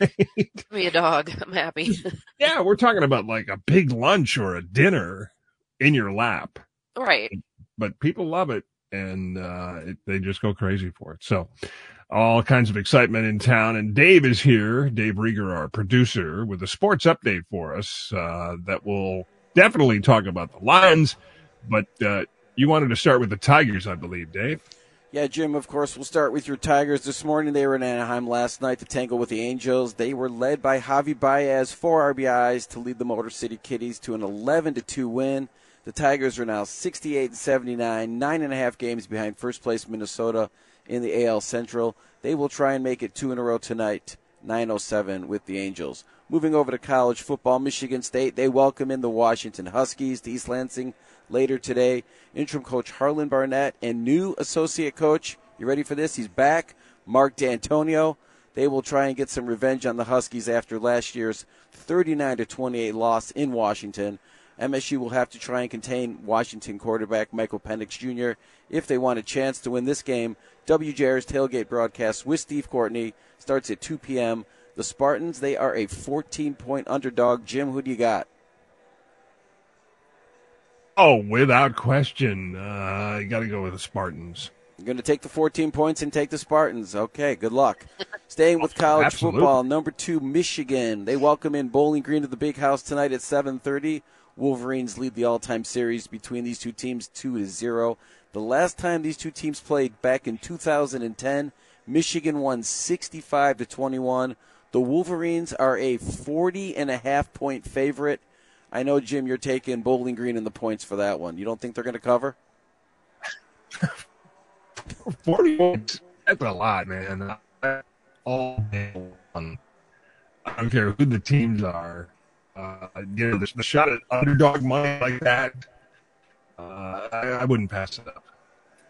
Give me a dog. I'm happy. Yeah, we're talking about like a big lunch or a dinner in your lap, right. But people love it and uh, it, they just go crazy for it. So, all kinds of excitement in town. And Dave is here, Dave Rieger, our producer, with a sports update for us uh, that will definitely talk about the Lions. But uh, you wanted to start with the Tigers, I believe, Dave. Yeah, Jim, of course, we'll start with your Tigers. This morning they were in Anaheim last night to tangle with the Angels. They were led by Javi Baez, four RBIs to lead the Motor City Kitties to an 11 to 2 win. The Tigers are now 68 79, nine and a half games behind first place Minnesota in the AL Central. They will try and make it two in a row tonight, 907 with the Angels. Moving over to college football, Michigan State, they welcome in the Washington Huskies to East Lansing later today. Interim coach Harlon Barnett and new associate coach, you ready for this? He's back, Mark Dantonio. They will try and get some revenge on the Huskies after last year's 39 28 loss in Washington. MSU will have to try and contain Washington quarterback Michael Penix Jr. if they want a chance to win this game. WJR's tailgate broadcast with Steve Courtney starts at 2 p.m. The Spartans, they are a 14 point underdog. Jim, who do you got? Oh, without question, uh, you got to go with the Spartans. You're going to take the 14 points and take the Spartans. Okay, good luck. Staying with college Absolutely. football, number two, Michigan. They welcome in Bowling Green to the Big House tonight at 7:30. Wolverines lead the all-time series between these two teams, two to zero. The last time these two teams played back in 2010, Michigan won 65 to 21. The Wolverines are a 40 and a half point favorite. I know, Jim, you're taking Bowling Green in the points for that one. You don't think they're going to cover? 40 points. That's a lot, man. All day long. I don't care who the teams are. Uh, you know, the, the shot at underdog money like that, uh, I, I wouldn't pass it up.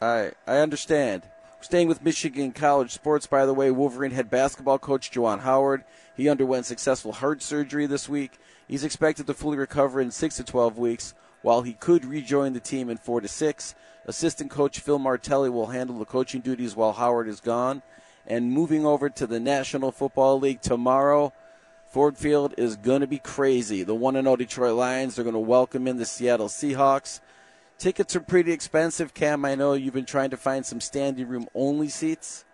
I I understand. Staying with Michigan college sports, by the way, Wolverine head basketball coach Juwan Howard. He underwent successful heart surgery this week. He's expected to fully recover in six to twelve weeks, while he could rejoin the team in four to six. Assistant coach Phil Martelli will handle the coaching duties while Howard is gone. And moving over to the National Football League tomorrow, Ford Field is going to be crazy. The 1 0 Detroit Lions are going to welcome in the Seattle Seahawks. Tickets are pretty expensive, Kam. I know you've been trying to find some standing room only seats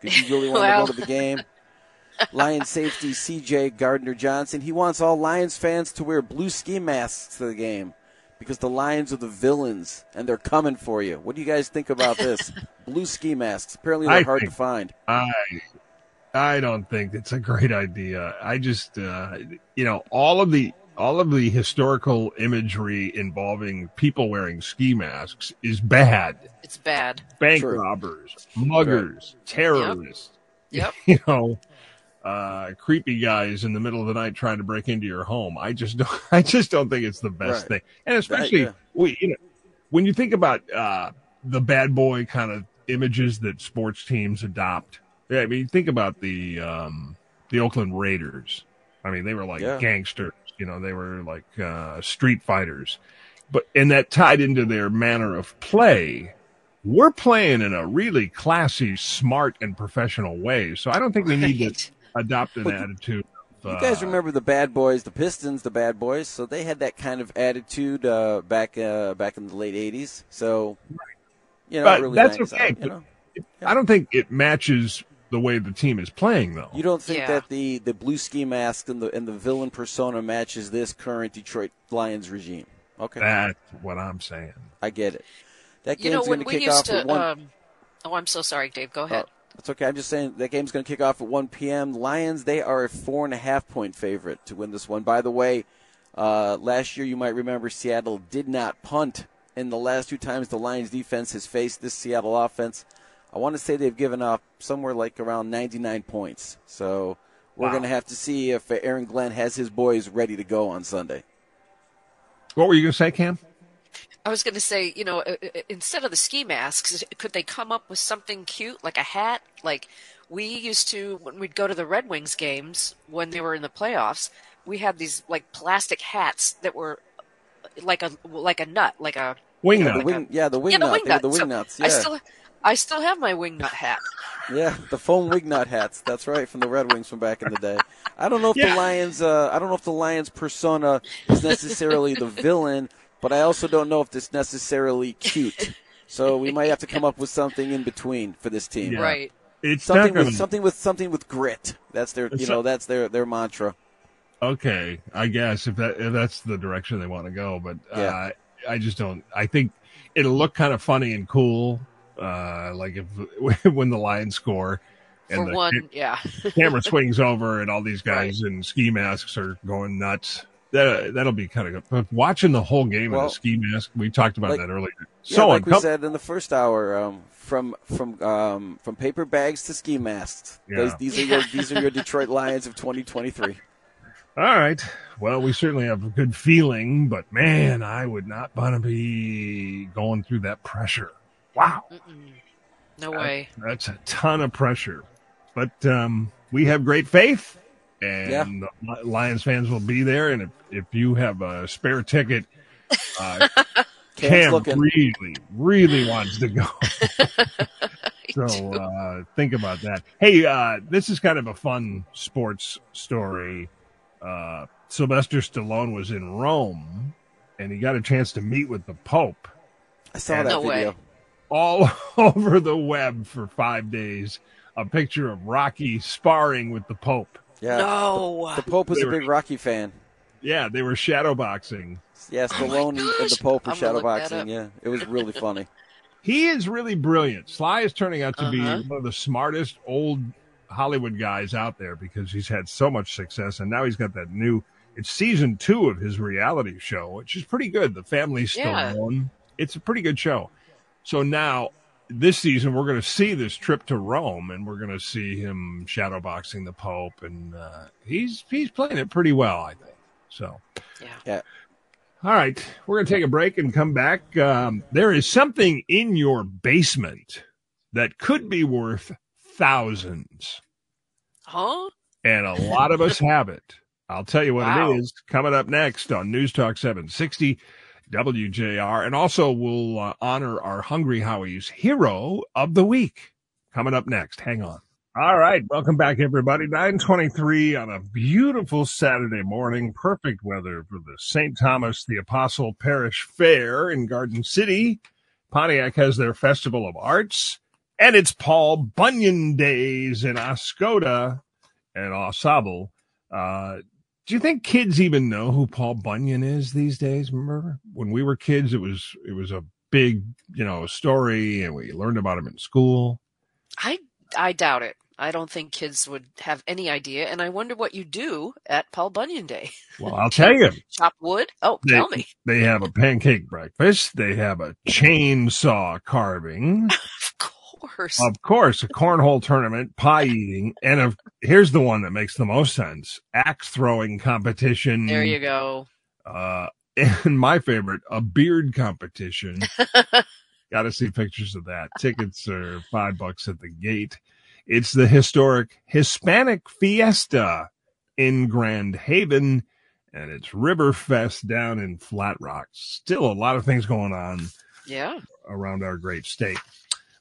because you really want Well. to go to the game. Lions safety CJ Gardner Johnson. He wants all Lions fans to wear blue ski masks to the game because the Lions are the villains and they're coming for you. What do you guys think about this? blue ski masks. Apparently they're I hard think- to find. I I don't think it's a great idea. I just uh, you know all of the all of the historical imagery involving people wearing ski masks is bad. It's bad. Bank True. robbers, muggers, terrorists. Yep. You know, uh, creepy guys in the middle of the night trying to break into your home. I just don't. I just don't think it's the best Right. thing. And especially yeah. we, you know, when you think about uh, the bad boy kind of images that sports teams adopt. Yeah, I mean, think about the um, the Oakland Raiders. I mean, they were like Yeah. gangsters. You know, they were like uh, street fighters. But and that tied into their manner of play. We're playing in a really classy, smart, and professional way. So I don't think we need to adopt an attitude. Of, You guys uh, remember the Bad Boys, the Pistons, the Bad Boys? So they had that kind of attitude uh, back uh, back in the late '80s. So you know, But really that's bangs okay, out, you know? I don't think it matches the way the team is playing, though. You don't think Yeah. that the, the blue ski mask and the and the villain persona matches this current Detroit Lions regime? Okay, That's what I'm saying. I get it. That You game's know, going to kick off to. at one. Um, oh, I'm so sorry, Dave. Go ahead. Oh, that's okay. I'm just saying that game's going to kick off at 1 p.m. Lions, they are a four and a half point favorite to win this one. By the way, uh, last year you might remember Seattle did not punt in the last two times the Lions defense has faced this Seattle offense. I want to say they've given up somewhere like around 99 points. So we're Wow. going to have to see if Aaron Glenn has his boys ready to go on Sunday. What were you going to say, Kam? I was going to say, you know, uh, uh, instead of the ski masks, could they come up with something cute, like a hat? Like we used to when we'd go to the Red Wings games when they were in the playoffs. We had these like plastic hats that were like a like a nut, like a Wing Yeah, nut. the wing, yeah, the wing yeah, the nut. wing They nut. The wing So nuts. I still I still have my wingnut hat. Yeah, the foam wingnut hats. That's right, from the Red Wings from back in the day. I don't know if Yeah. the Lions. Uh, I don't know if the Lions persona is necessarily the villain, but I also don't know if it's necessarily cute. So we might have to come up with something in between for this team. Yeah. Right. It's Something not with something with something with grit. That's their. You So- know, that's their their mantra. okay, I guess if that if that's the direction they want to go, but uh, I just don't. I think it'll look kind of funny and cool, uh, like if when the Lions score and For the one, yeah. camera swings over and all these guys in ski masks are going nuts. That that'll be kind of good. But watching the whole game in a ski mask, we talked about like- that earlier. Yeah, So like we said in the first hour, um, from from um, from paper bags to ski masks. Yeah. Those, these are your these are your Detroit Lions of 2023. All right. Well, we certainly have a good feeling, but man, I would not want to be going through that pressure. Wow. Mm-mm. No way. That's a ton of pressure. But um, we have great faith, and Yeah. the Lions fans will be there. And if, if you have a spare ticket, uh, Kam looking. really, really wants to go. so uh, think about that. Hey, uh, this is kind of a fun sports story. Uh, Sylvester Stallone was in Rome, and he got a chance to meet with the Pope I saw that No way. Video. all over the web for five days. A picture of Rocky sparring with the Pope. Yeah. No. The Pope was They a were- big Rocky fan. Yeah, they were shadowboxing. Yeah, Stallone and- and the. Pope were I'm gonna look that shadowboxing. Yeah, it was really funny. He is really brilliant. Sly is turning out to Uh-huh. be one of the smartest old Hollywood guys out there because he's had so much success, and now he's got that new. It's season two of his reality show, which is pretty good. The Family Yeah. Stallone. It's a pretty good show. So now this season we're going to see this trip to Rome, and we're going to see him shadowboxing the Pope, and uh, he's he's playing it pretty well, I think. So. Yeah. Yeah. All right, we're going to take a break and come back. Um, there is something in your basement that could be worth thousands, Huh? and a lot of us have it. I'll tell you what Wow. it is coming up next on News Talk 760 WJR. And also, we'll uh, honor our Hungry Howie's Hero of the Week coming up next. Hang on. All right, welcome back, everybody. 923 on a beautiful Saturday morning. Perfect weather for the St. Thomas the Apostle Parish Fair in Garden City. Pontiac has their Festival of Arts, and it's Paul Bunyan Days in Oscoda and Au Sable. Uh, do you think kids even know who Paul Bunyan is these days? Remember when we were kids, it was it was a big you know story, and we learned about him in school. I I doubt it. I don't think kids would have any idea, and I wonder what you do at Paul Bunyan Day. Well, I'll tell you, Chop wood? Oh, They- tell me. they have a pancake breakfast. They have a chainsaw carving. Of course. Of course, a cornhole tournament, pie eating, and of here's the one that makes the most sense: axe throwing competition. there you go. Uh, and my favorite, a beard competition. Got to see pictures of that. Tickets are five bucks at the gate. It's the historic Hispanic Fiesta in Grand Haven, and it's Riverfest down in Flat Rock. Still a lot of things going on Yeah. around our great state.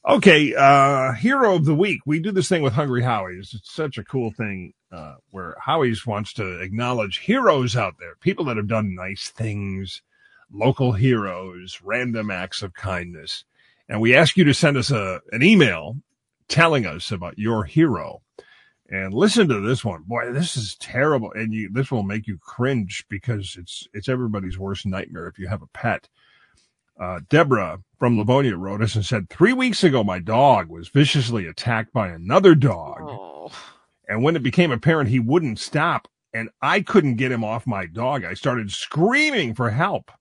Okay, uh, hero of the week. We do this thing with Hungry Howie's. It's such a cool thing uh, where Howie's wants to acknowledge heroes out there, people that have done nice things, local heroes, random acts of kindness. And we ask you to send us a an email telling us about your hero. And listen to this one. Boy, this is terrible. And you this will make you cringe because it's it's everybody's worst nightmare if you have a pet. Uh, Deborah from Livonia wrote us and said, Three weeks ago, my dog was viciously attacked by another dog. Oh. And when it became apparent he wouldn't stop and I couldn't get him off my dog, I started screaming for help.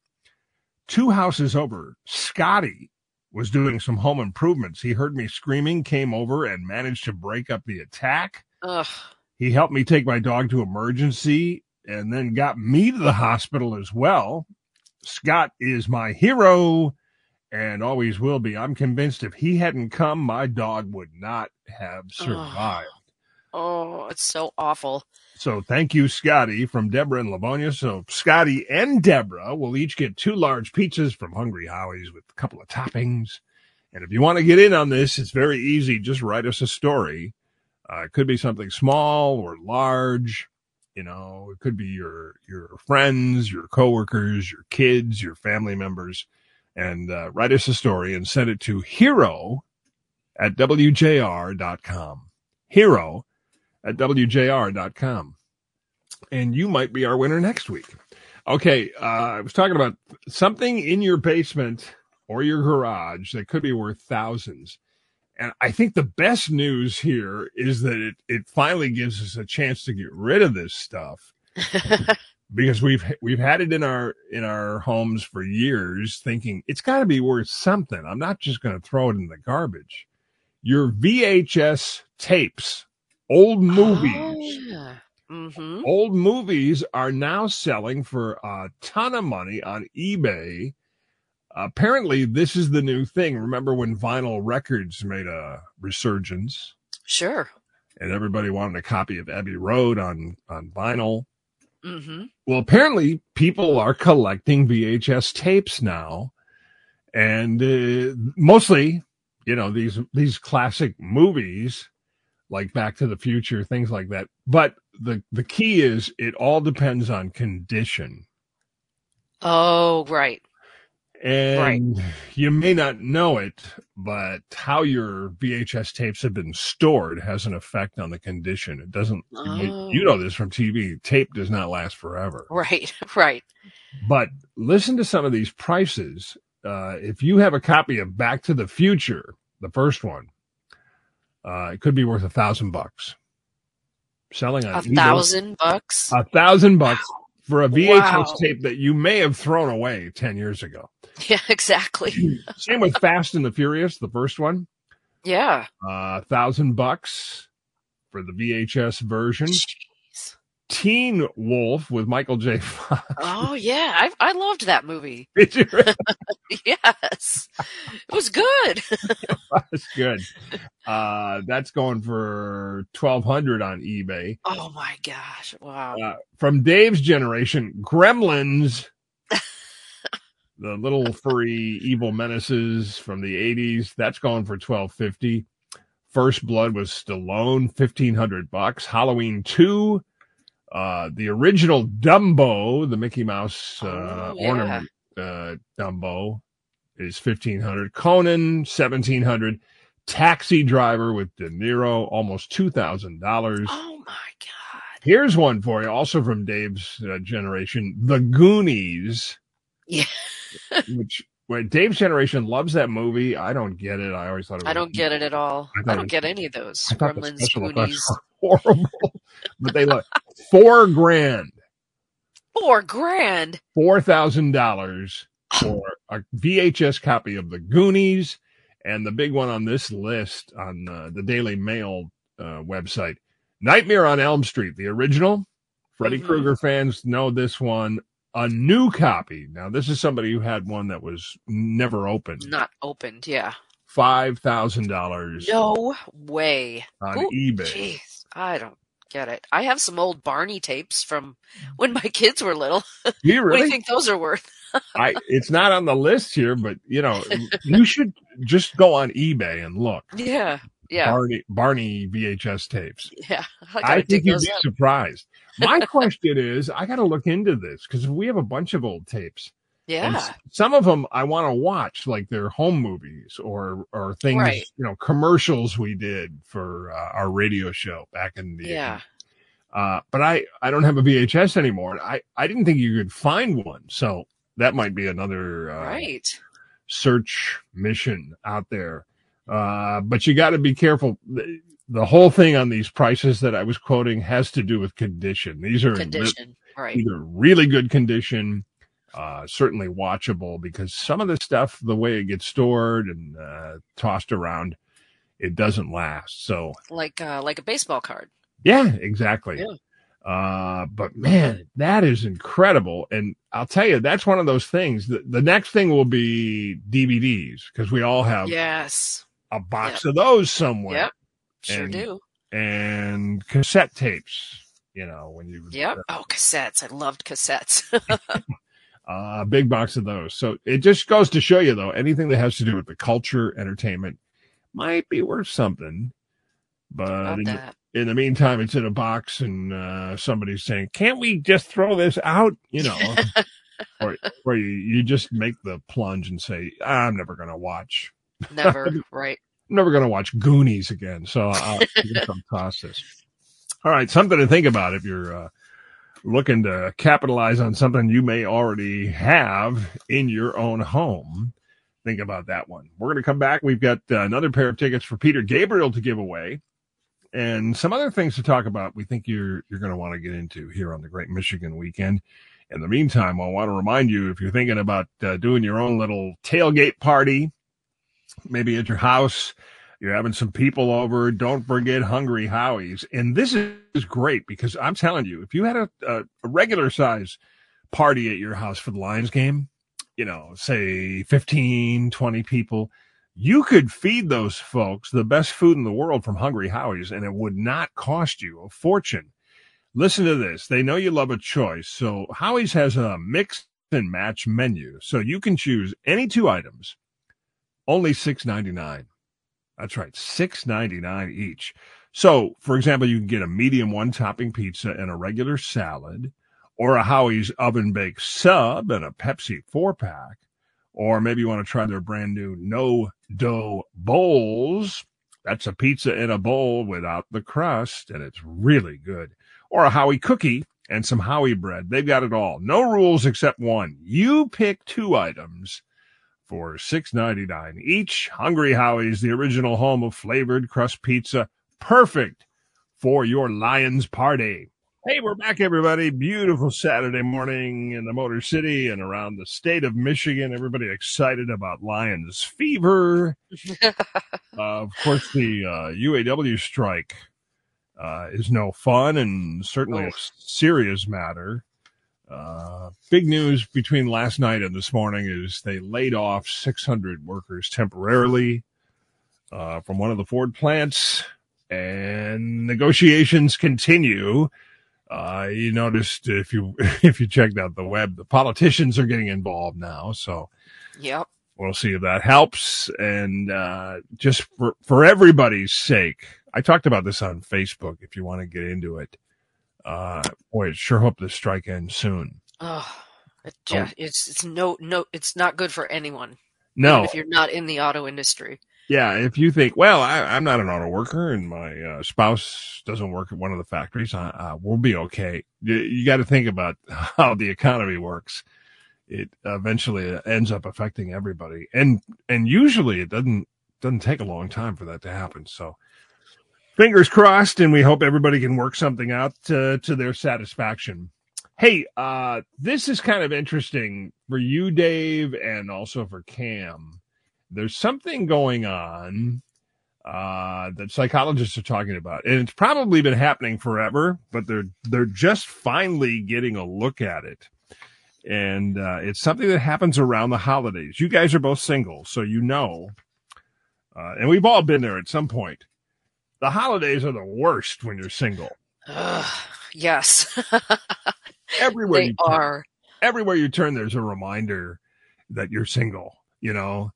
Two houses over, Scotty was doing some home improvements. He heard me screaming, came over and managed to break up the attack. Ugh. He helped me take my dog to emergency and then got me to the hospital as well. Scott is my hero and always will be. I'm convinced if he hadn't come, my dog would not have survived. Oh, it's so awful. So thank you, Scotty, from Deborah and Livonia. So Scotty and Deborah will each get two large pizzas from Hungry Howie's with a couple of toppings. And if you want to get in on this, it's very easy. Just write us a story. Uh, it could be something small or large. You know, it could be your your friends, your coworkers, your kids, your family members, and uh, write us a story and send it to hero at wjr.com. Hero at wjr.com. And you might be our winner next week. Okay, uh, I was talking about something in your basement or your garage that could be worth thousands. And I think the best news here is that it, it finally gives us a chance to get rid of this stuff because we've we've had it in our in our homes for years thinking it's got to be worth something. I'm not just going to throw it in the garbage. Your VHS tapes, old movies. Oh, mm-hmm. Old movies are now selling for a ton of money on eBay. Apparently, this is the new thing. Remember when vinyl records made a resurgence Sure. and everybody wanted a copy of Abbey Road on, on vinyl? Mm-hmm. Well, apparently, people are collecting VHS tapes now, and uh, mostly, you know, these these classic movies like Back to the Future, things like that. But the the key is it all depends on condition. Oh, right. And you may not know it, but how your VHS tapes have been stored has an effect on the condition. It doesn't, you, Oh. you know this from TV. Tape does not last forever. Right. Right. But listen to some of these prices. Uh, if you have a copy of Back to the Future, the first one, uh, it could be worth a thousand bucks. Selling on A thousand bucks. a thousand bucks for a VHS Wow. tape that you may have thrown away 10 years ago. Yeah, exactly. Same with Fast and the Furious, the first one, Yeah. a thousand bucks for the VHS version. Teen Wolf with Michael J. Fox. Oh yeah, I I loved that movie. Did you? Yes, it was good. That's good. Uh, that's going for twelve hundred on eBay. Oh my gosh! Wow. Uh, from Dave's generation, Gremlins, the little furry evil menaces from the eighties. That's going for twelve fifty. First Blood was Stallone, fifteen hundred bucks. Halloween two, uh, the original Dumbo, the Mickey Mouse uh, Oh, yeah. ornament uh, Dumbo, is fifteen hundred. Conan, seventeen hundred. Taxi Driver with De Niro, almost two thousand dollars. Oh my god. Here's one for you, also from Dave's uh, generation, The Goonies. Yeah. which Dave's generation loves that movie. I don't get it. I always thought it was I don't get it at all. I I don't was- get any of those. Gremlins, Goonies. horrible, but they look four grand, Four grand. four thousand dollars for a VHS copy of The Goonies, and the big one on this list on uh, the Daily Mail uh, website, Nightmare on Elm Street, the original. Freddy Mhm. Krueger fans know this one. A new copy. Now, this is somebody who had one that was never opened. Not opened. Yeah. Five thousand dollars No way. on Ooh, eBay. Jeez, I don't get it. I have some old Barney tapes from when my kids were little. You What do you think those are worth? I it's not on the list here, but you know, you should just go on eBay and look. Yeah. Yeah. Barney Barney VHS tapes. yeah. I I, think you'd be up. surprised. My question is, I got to look into this because we have a bunch of old tapes. Yeah. s- some of them I want to watch, like their home movies or or things, Right. you know, commercials we did for uh, our radio show back in the Yeah. Uh, but I I don't have a VHS anymore. and I I didn't think you could find one, so that might be another uh, Right. search mission out there. Uh, but you got to be careful. The, the whole thing on these prices that I was quoting has to do with condition. These are Condition. Right. either really good condition, uh, certainly watchable because some of the stuff, the way it gets stored and uh, tossed around, it doesn't last. So Like uh like a baseball card. yeah, exactly. Yeah. Uh, but man, that is incredible. And I'll tell you, that's one of those things. The, the next thing will be DVDs because we all have Yes. A box of those somewhere Yep. Sure And- do. and cassette tapes. You know, when you, Yep. Oh, cassettes. I loved cassettes. uh, a big box of those. So it just goes to show you, though, anything that has to do with the culture, entertainment, might be worth something. But in the, in the meantime, it's in a box, and uh, somebody's saying, "Can't we just throw this out?" You know, or or you, you just make the plunge and say, "I'm never going to watch." Never, right? I'm never going to watch Goonies again. So I'll, I'll toss this. All right, something to think about if you're uh, looking to capitalize on something you may already have in your own home. Think about that one. We're going to come back. We've got uh, another pair of tickets for Peter Gabriel to give away, and some other things to talk about. We think you're you're going to want to get into here on the Great Michigan Weekend. In the meantime, I want to remind you if you're thinking about uh, doing your own little tailgate party, maybe at your house, you're having some people over. Don't forget Hungry Howie's. And this is great because I'm telling you, if you had a, a, a regular size party at your house for the Lions game, you know, say 15, 20 people, you could feed those folks the best food in the world from Hungry Howie's and it would not cost you a fortune. Listen to this. They know you love a choice. So Howie's has a mix and match menu. So you can choose any two items, only six ninety nine. That's right, six ninety nine each. So, for example, you can get a medium one topping pizza and a regular salad, or a Howie's oven baked sub and a Pepsi four pack, or maybe you want to try their brand new no dough bowls. That's a pizza in a bowl without the crust, and it's really good. Or a Howie cookie and some Howie bread. They've got it all. No rules except one. You pick two items for six ninety nine each. Hungry Howie's, the original home of flavored crust pizza, perfect for your Lions party. Hey, we're back, everybody. Beautiful Saturday morning in the Motor City and around the state of Michigan. Everybody excited about Lions fever. uh, of course, the uh, UAW strike uh, is no fun and certainly Oh. a serious matter. Uh, big news between last night and this morning is they laid off 600 workers temporarily uh, from one of the Ford plants, and negotiations continue. Uh, you noticed if you if you checked out the web, the politicians are getting involved now. So Yep. we'll see if that helps. And uh, just for for everybody's sake, I talked about this on Facebook. If you want to get into it, uh, boy, sure hope this strike ends soon. Oh, it ju- it's it's no no it's not good for anyone. No, if you're not in the auto industry. yeah. If you think, well, I, I'm not an auto worker and my uh, spouse doesn't work at one of the factories, uh, uh, we'll be okay. You, you got to think about how the economy works. It eventually ends up affecting everybody, and and usually it doesn't doesn't take a long time for that to happen. So, fingers crossed, and we hope everybody can work something out to, to their satisfaction. Hey, uh, this is kind of interesting for you, Dave, and also for Kam. There's something going on uh, that psychologists are talking about, and it's probably been happening forever, but they're they're just finally getting a look at it. And uh, it's something that happens around the holidays. You guys are both single, so you know, uh, and we've all been there at some point. The holidays are the worst when you're single. Ugh, yes, Everywhere they you turn, are. everywhere you turn, there's a reminder that you're single. You know.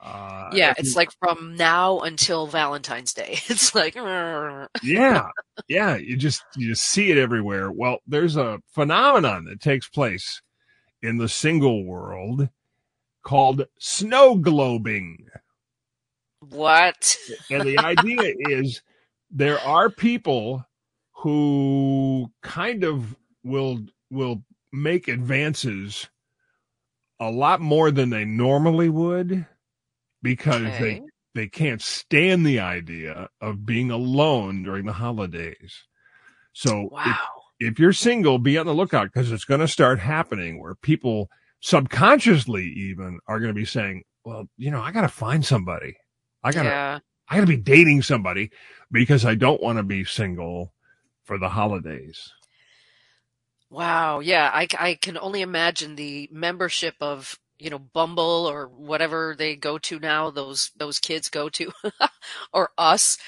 Uh, Yeah, it's like from now until Valentine's Day. It's like, yeah yeah you just you just see it everywhere well there's a phenomenon that takes place in the single world called snow globing what? and the idea is there are people who kind of will will make advances a lot more than they normally would because they Okay. they can't stand the idea of being alone during the holidays. So if, Wow. if you're single, be on the lookout because it's going to start happening where people subconsciously even are going to be saying, well, you know, I got to find somebody. I got to, Yeah. I got to be dating somebody because I don't want to be single for the holidays. Wow. Yeah. I can only imagine the membership of, you know, Bumble or whatever they go to now, those, those kids go to, or us.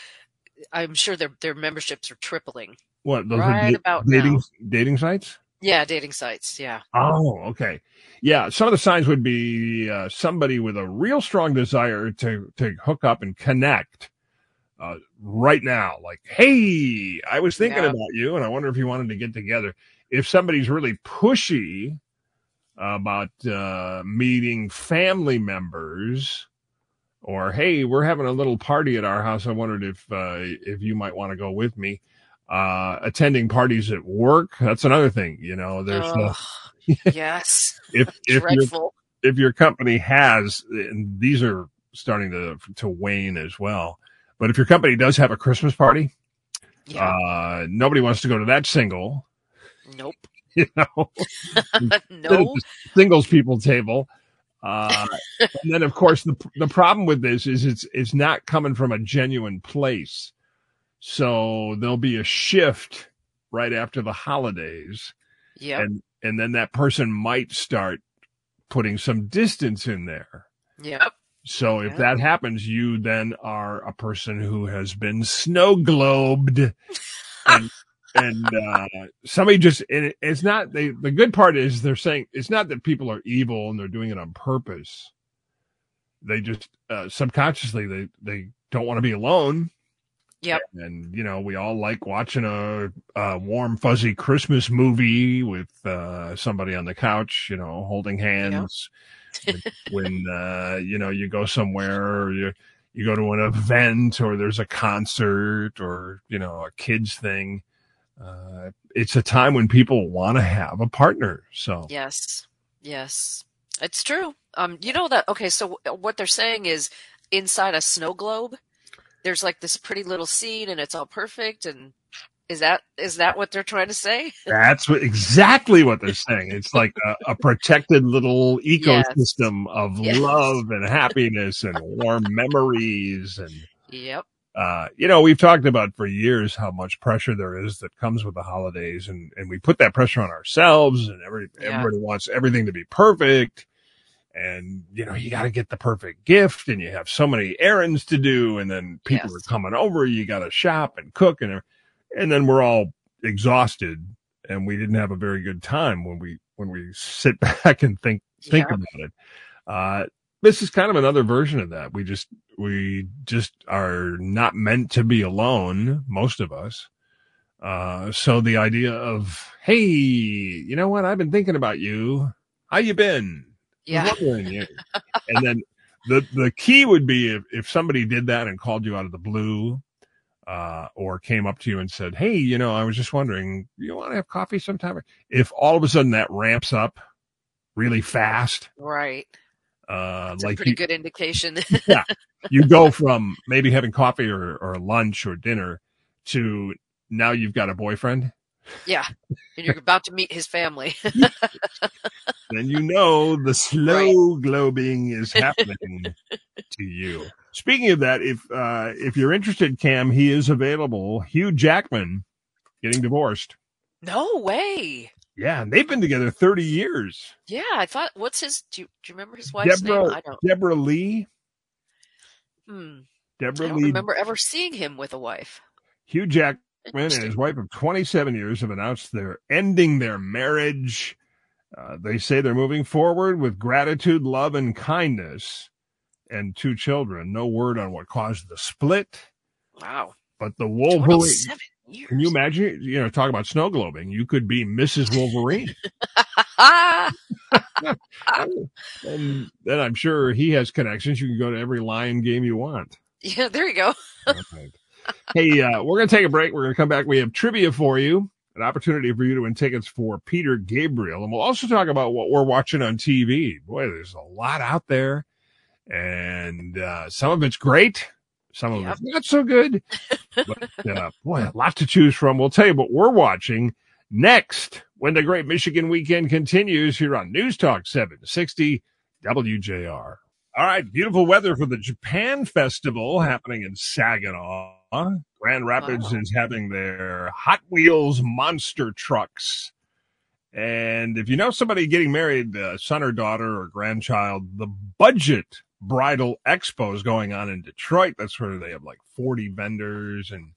I'm sure their, their memberships are tripling. What those are da- about dating now. dating sites? Yeah, dating sites. Yeah. Oh, okay. Yeah, some of the signs would be uh, somebody with a real strong desire to to hook up and connect uh, right now. Like, hey, I was thinking Yeah. about you, and I wonder if you wanted to get together. If somebody's really pushy about uh, meeting family members, or hey, we're having a little party at our house. I wondered if uh, if you might want to go with me. Uh, attending parties at work. That's another thing. You know, there's uh, Ugh. yes. if if your if your company has, and these are starting to to wane as well. But if your company does have a Christmas party, Yeah. uh, nobody wants to go to that single, nope. you know, no. singles people table. Uh, and then of course the the problem with this is it's it's not coming from a genuine place. So there'll be a shift right after the holidays. Yeah. and and then that person might start putting some distance in there. Yep. So if that happens, you then are a person who has been snow globed, and and uh, somebody just and it, it's not they. The good part is they're saying it's not that people are evil and they're doing it on purpose. They just uh, subconsciously they they don't want to be alone. Yep. And you know we all like watching a, a warm fuzzy Christmas movie with uh, somebody on the couch, you know, holding hands when, when uh, you know you go somewhere or you you go to an event or there's a concert or you know a kids thing. Uh, it's a time when people want to have a partner. So Yes. Yes. It's true. Um, you know that, okay, so what they're saying is inside a snow globe, there's like this pretty little scene and it's all perfect. And is that, is that what they're trying to say? that's what exactly what they're saying. It's like a, a protected little ecosystem of Yes. love and happiness and warm memories and Yep. uh, you know, we've talked about for years how much pressure there is that comes with the holidays, and and we put that pressure on ourselves, and every Yeah. everybody wants everything to be perfect, and you know, you got to get the perfect gift, and you have so many errands to do, and then people Yes. are coming over, you got to shop and cook, and and then we're all exhausted, and we didn't have a very good time when we when we sit back and think think Yeah. about it. Uh, this is kind of another version of that. We just we just are not meant to be alone, most of us. Uh, so the idea of, hey, you know what? I've been thinking about you. How you been? Yeah. And then the the key would be if, if somebody did that and called you out of the blue, uh, or came up to you and said, Hey, you know, I was just wondering, you want to have coffee sometime? If all of a sudden that ramps up really fast, Right. uh, a like pretty you, good indication. yeah. you go from maybe having coffee or, or lunch or dinner to now you've got a boyfriend, yeah. And you're about to meet his family. then you know the snow globing is happening to you. Speaking of that, if uh, if you're interested, Kam, he is available. Hugh Jackman getting divorced. no way. Yeah, and they've been together 30 years. Yeah. I thought, what's his, do you, do you remember his wife's name? Deborah I don't, Deborra-Lee. hmm. Deborah I don't Lee. remember ever seeing him with a wife. Hugh And his wife of 27 years have announced they're ending their marriage. Uh, they say they're moving forward with gratitude, love, and kindness, and two children. No word on what caused the split, Wow. but the Wolverine. years. Can you imagine? You know, talk about snow globing. You could be Mrs. Wolverine, and then I'm sure he has connections. You can go to every Lion game you want. yeah, there you go. Hey, uh, we're going to take a break. We're going to come back. We have trivia for you, an opportunity for you to win tickets for Peter Gabriel. And we'll also talk about what we're watching on TV. Boy, there's a lot out there, and uh, some of it's great, some of Yep. it's not so good. But uh, boy, a lot to choose from. We'll tell you what we're watching next when the Great Michigan Weekend continues here on News Talk 760 WJR. All right, beautiful weather for the Japan Festival happening in Saginaw. Grand Rapids Wow. is having their Hot Wheels monster trucks. And if you know somebody getting married, uh, son or daughter or grandchild, the budget bridal expo is going on in Detroit. That's where they have like 40 vendors and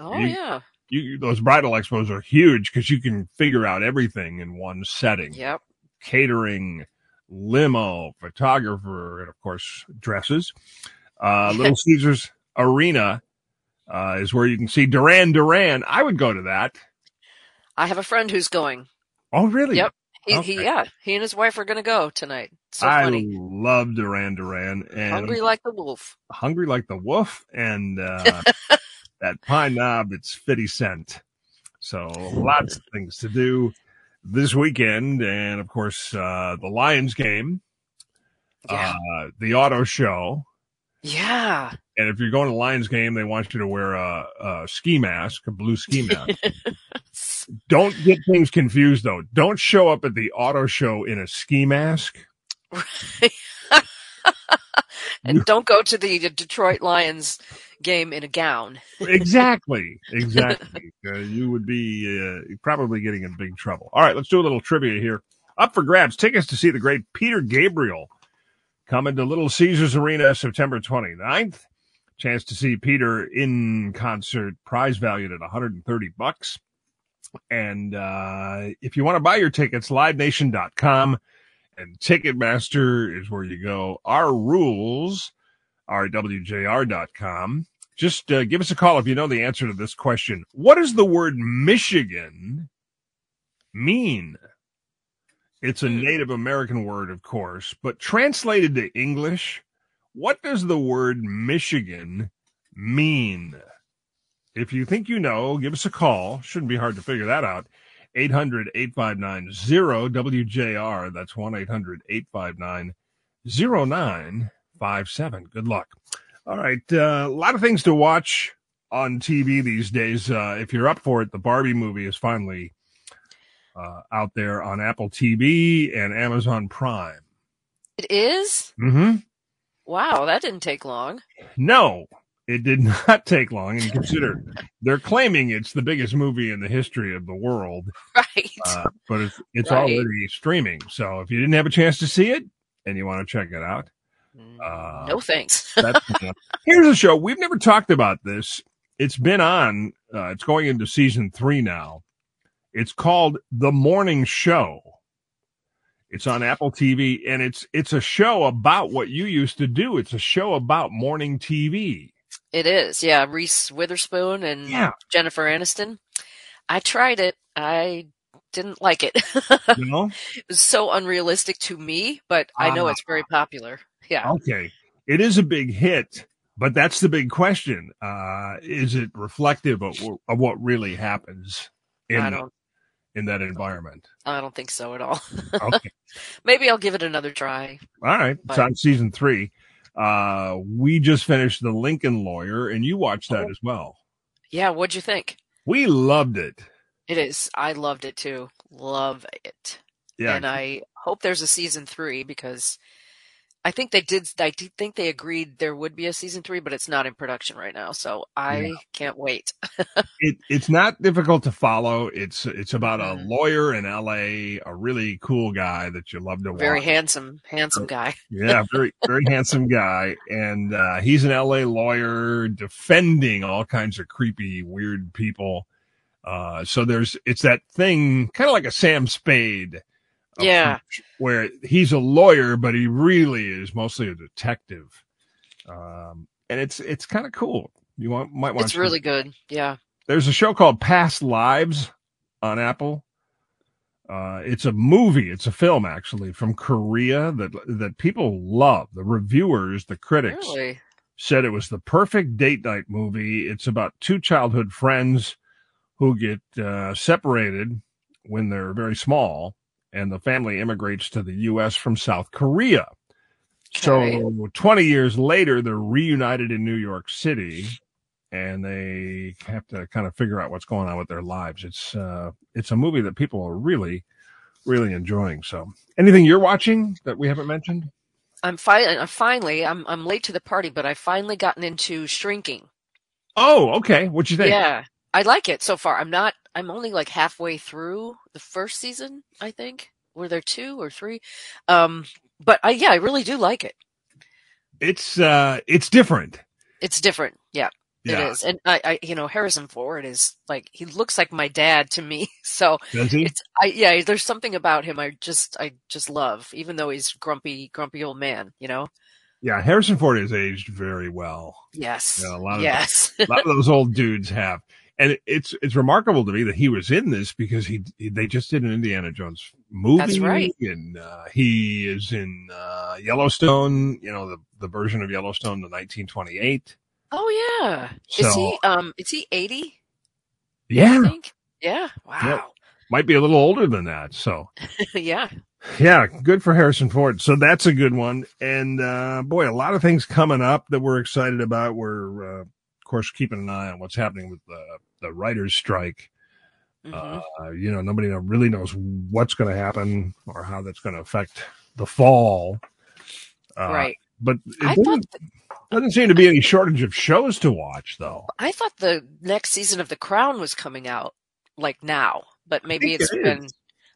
Oh, You- yeah. you those bridal expos are huge because you can figure out everything in one setting. Yep. Catering, limo, photographer, and of course dresses. Uh, Little Caesars Arena uh, is where you can see Duran Duran. I would go to that. I have a friend who's going. Oh, really? Yep. He, he yeah, he and his wife are going to go tonight. So I funny. love Duran Duran and Hungry like the wolf. hungry like the wolf and uh, that pine knob it's 50 cent so lots of things to do this weekend and of course uh, the lions game Yeah. uh, the auto show yeah. And if you're going to the lions game they want you to wear a, a ski mask a blue ski mask. Don't get things confused though. Don't show up at the auto show in a ski mask. And don't go to the Detroit Lions game in a gown. exactly. Exactly. Uh, you would be uh, probably getting in big trouble. All right let's do a little trivia here. Up for grabs tickets to see the great peter gabriel coming to little caesars arena september 29th chance to see peter in concert prize valued at 130 bucks and uh, if you want to buy your tickets livenation.com and ticketmaster is where you go our rules are wjr.com just uh, give us a call if you know the answer to this question. What does the word Michigan mean? It's a Native American word, of course, but translated to English, what does the word Michigan mean? If you think you know, give us a call. Shouldn't be hard to figure that out. 800 859 WJR. That's 1 800 859 0957. Good luck. All right. Uh, a lot of things to watch on TV these days. Uh, if you're up for it, the Barbie movie is finally uh, out there on Apple TV and Amazon Prime. It is? Mm-hmm. Wow, that didn't take long. No, it did not take long. And consider they're claiming it's the biggest movie in the history of the world, Right. uh, but it's, it's Right. already streaming. So if you didn't have a chance to see it and you want to check it out, uh, no thanks. Here's a show. We've never talked about this. It's been on, uh, it's going into season three now. It's called The Morning Show. It's on Apple TV and it's, it's a show about what you used to do. It's a show about morning TV. It is. Yeah, Reese Witherspoon and Yeah. Jennifer Aniston. I tried it. I didn't like it. Know? it was so unrealistic to me, but I know Ah. it's very popular. Yeah. Okay. It is a big hit, but that's the big question. Uh, is it reflective of, of what really happens I in, don't in that environment? I don't think so at all. Okay. Maybe I'll give it another try. All right. It's But- on season three. Uh, we just finished The Lincoln Lawyer, and you watched that Oh. as well. Yeah, what'd you think? We loved it. It is. I loved it too. Love it. Yeah. And I hope there's a season three because I think they did. I do think they agreed there would be a season three, but it's not in production right now. So I Yeah. can't wait. it, it's not difficult to follow. It's it's about a Mhm. lawyer in L.A., a really cool guy that you love to watch. Very handsome, handsome guy. Yeah, very very handsome guy, and uh, he's an L.A. lawyer defending all kinds of creepy, weird people. Uh, so there's it's that thing, kind of like a Sam Spade. Yeah. where he's a lawyer, but he really is mostly a detective. Um, and it's it's kind of cool. You want might want. It's really good. Yeah. There's a show called Past Lives on Apple. Uh, it's a movie. It's a film actually from Korea that that people love. The reviewers, the critics Really. said it was the perfect date night movie. It's about two childhood friends who get uh, separated when they're very small, and the family immigrates to the U.S. from South Korea. Okay. So 20 years later, they're reunited in New York City, and they have to kind of figure out what's going on with their lives. It's uh, it's a movie that people are really, really enjoying. So, anything you're watching that we haven't mentioned? I'm fi- finally. I'm I'm late to the party, but I've finally gotten into shrinking. Oh, okay. What do you think? Yeah, I like it so far. I'm not. I'm only like halfway through the first season. I think were there two or three, um, but I yeah, I really do like it. It's uh, it's different. It's different. Yeah, Yeah. is, and I, I, you know, Harrison Ford is like he looks like my dad to me. So Does he? it's, I, yeah, there's something about him I just, I just love, even though he's grumpy, grumpy old man. You know? Yeah, Harrison Ford has aged very well. Yes. Yeah, a lot of yes. a lot of those old dudes have. And it's it's remarkable to me that he was in this because he, he- they just did an Indiana Jones movie. That's right. And uh, he is in uh, Yellowstone. You know the the version of Yellowstone, the 1928. oh yeah. So is he, um, is he 80? I yeah, think. Yeah. Wow. might be a little older than that. So yeah. yeah, good for Harrison Ford. So that's a good one. And uh, boy, a lot of things coming up that we're excited about. We're uh, of course keeping an eye on what's happening with the the writers' strike. Mhm. Uh, you know, nobody really knows what's going to happen or how that's going to affect the fall. Uh, right. But it I thought, doesn't, doesn't seem to be any shortage of shows to watch, though. I thought the next season of The Crown was coming out like now, but maybe it's it been, is.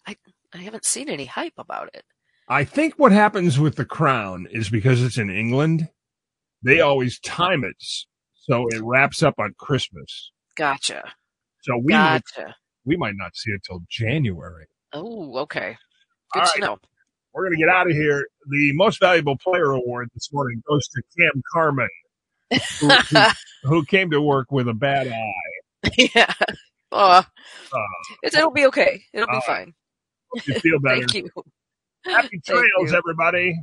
I, I haven't seen any hype about it. I think what happens with The Crown is because it's in England, they always time it so it wraps up on Christmas. Gotcha. So we might, we might not see it till January. Oh, okay. Good All to right. know. We're going to get out of here. The most valuable player award this morning goes to Kam Carmen, who, who, who came to work with a bad eye. yeah. Uh, Uh, it, it'll be okay. It'll be right. fine. hope you feel better. Thank you. Happy trails, you. everybody.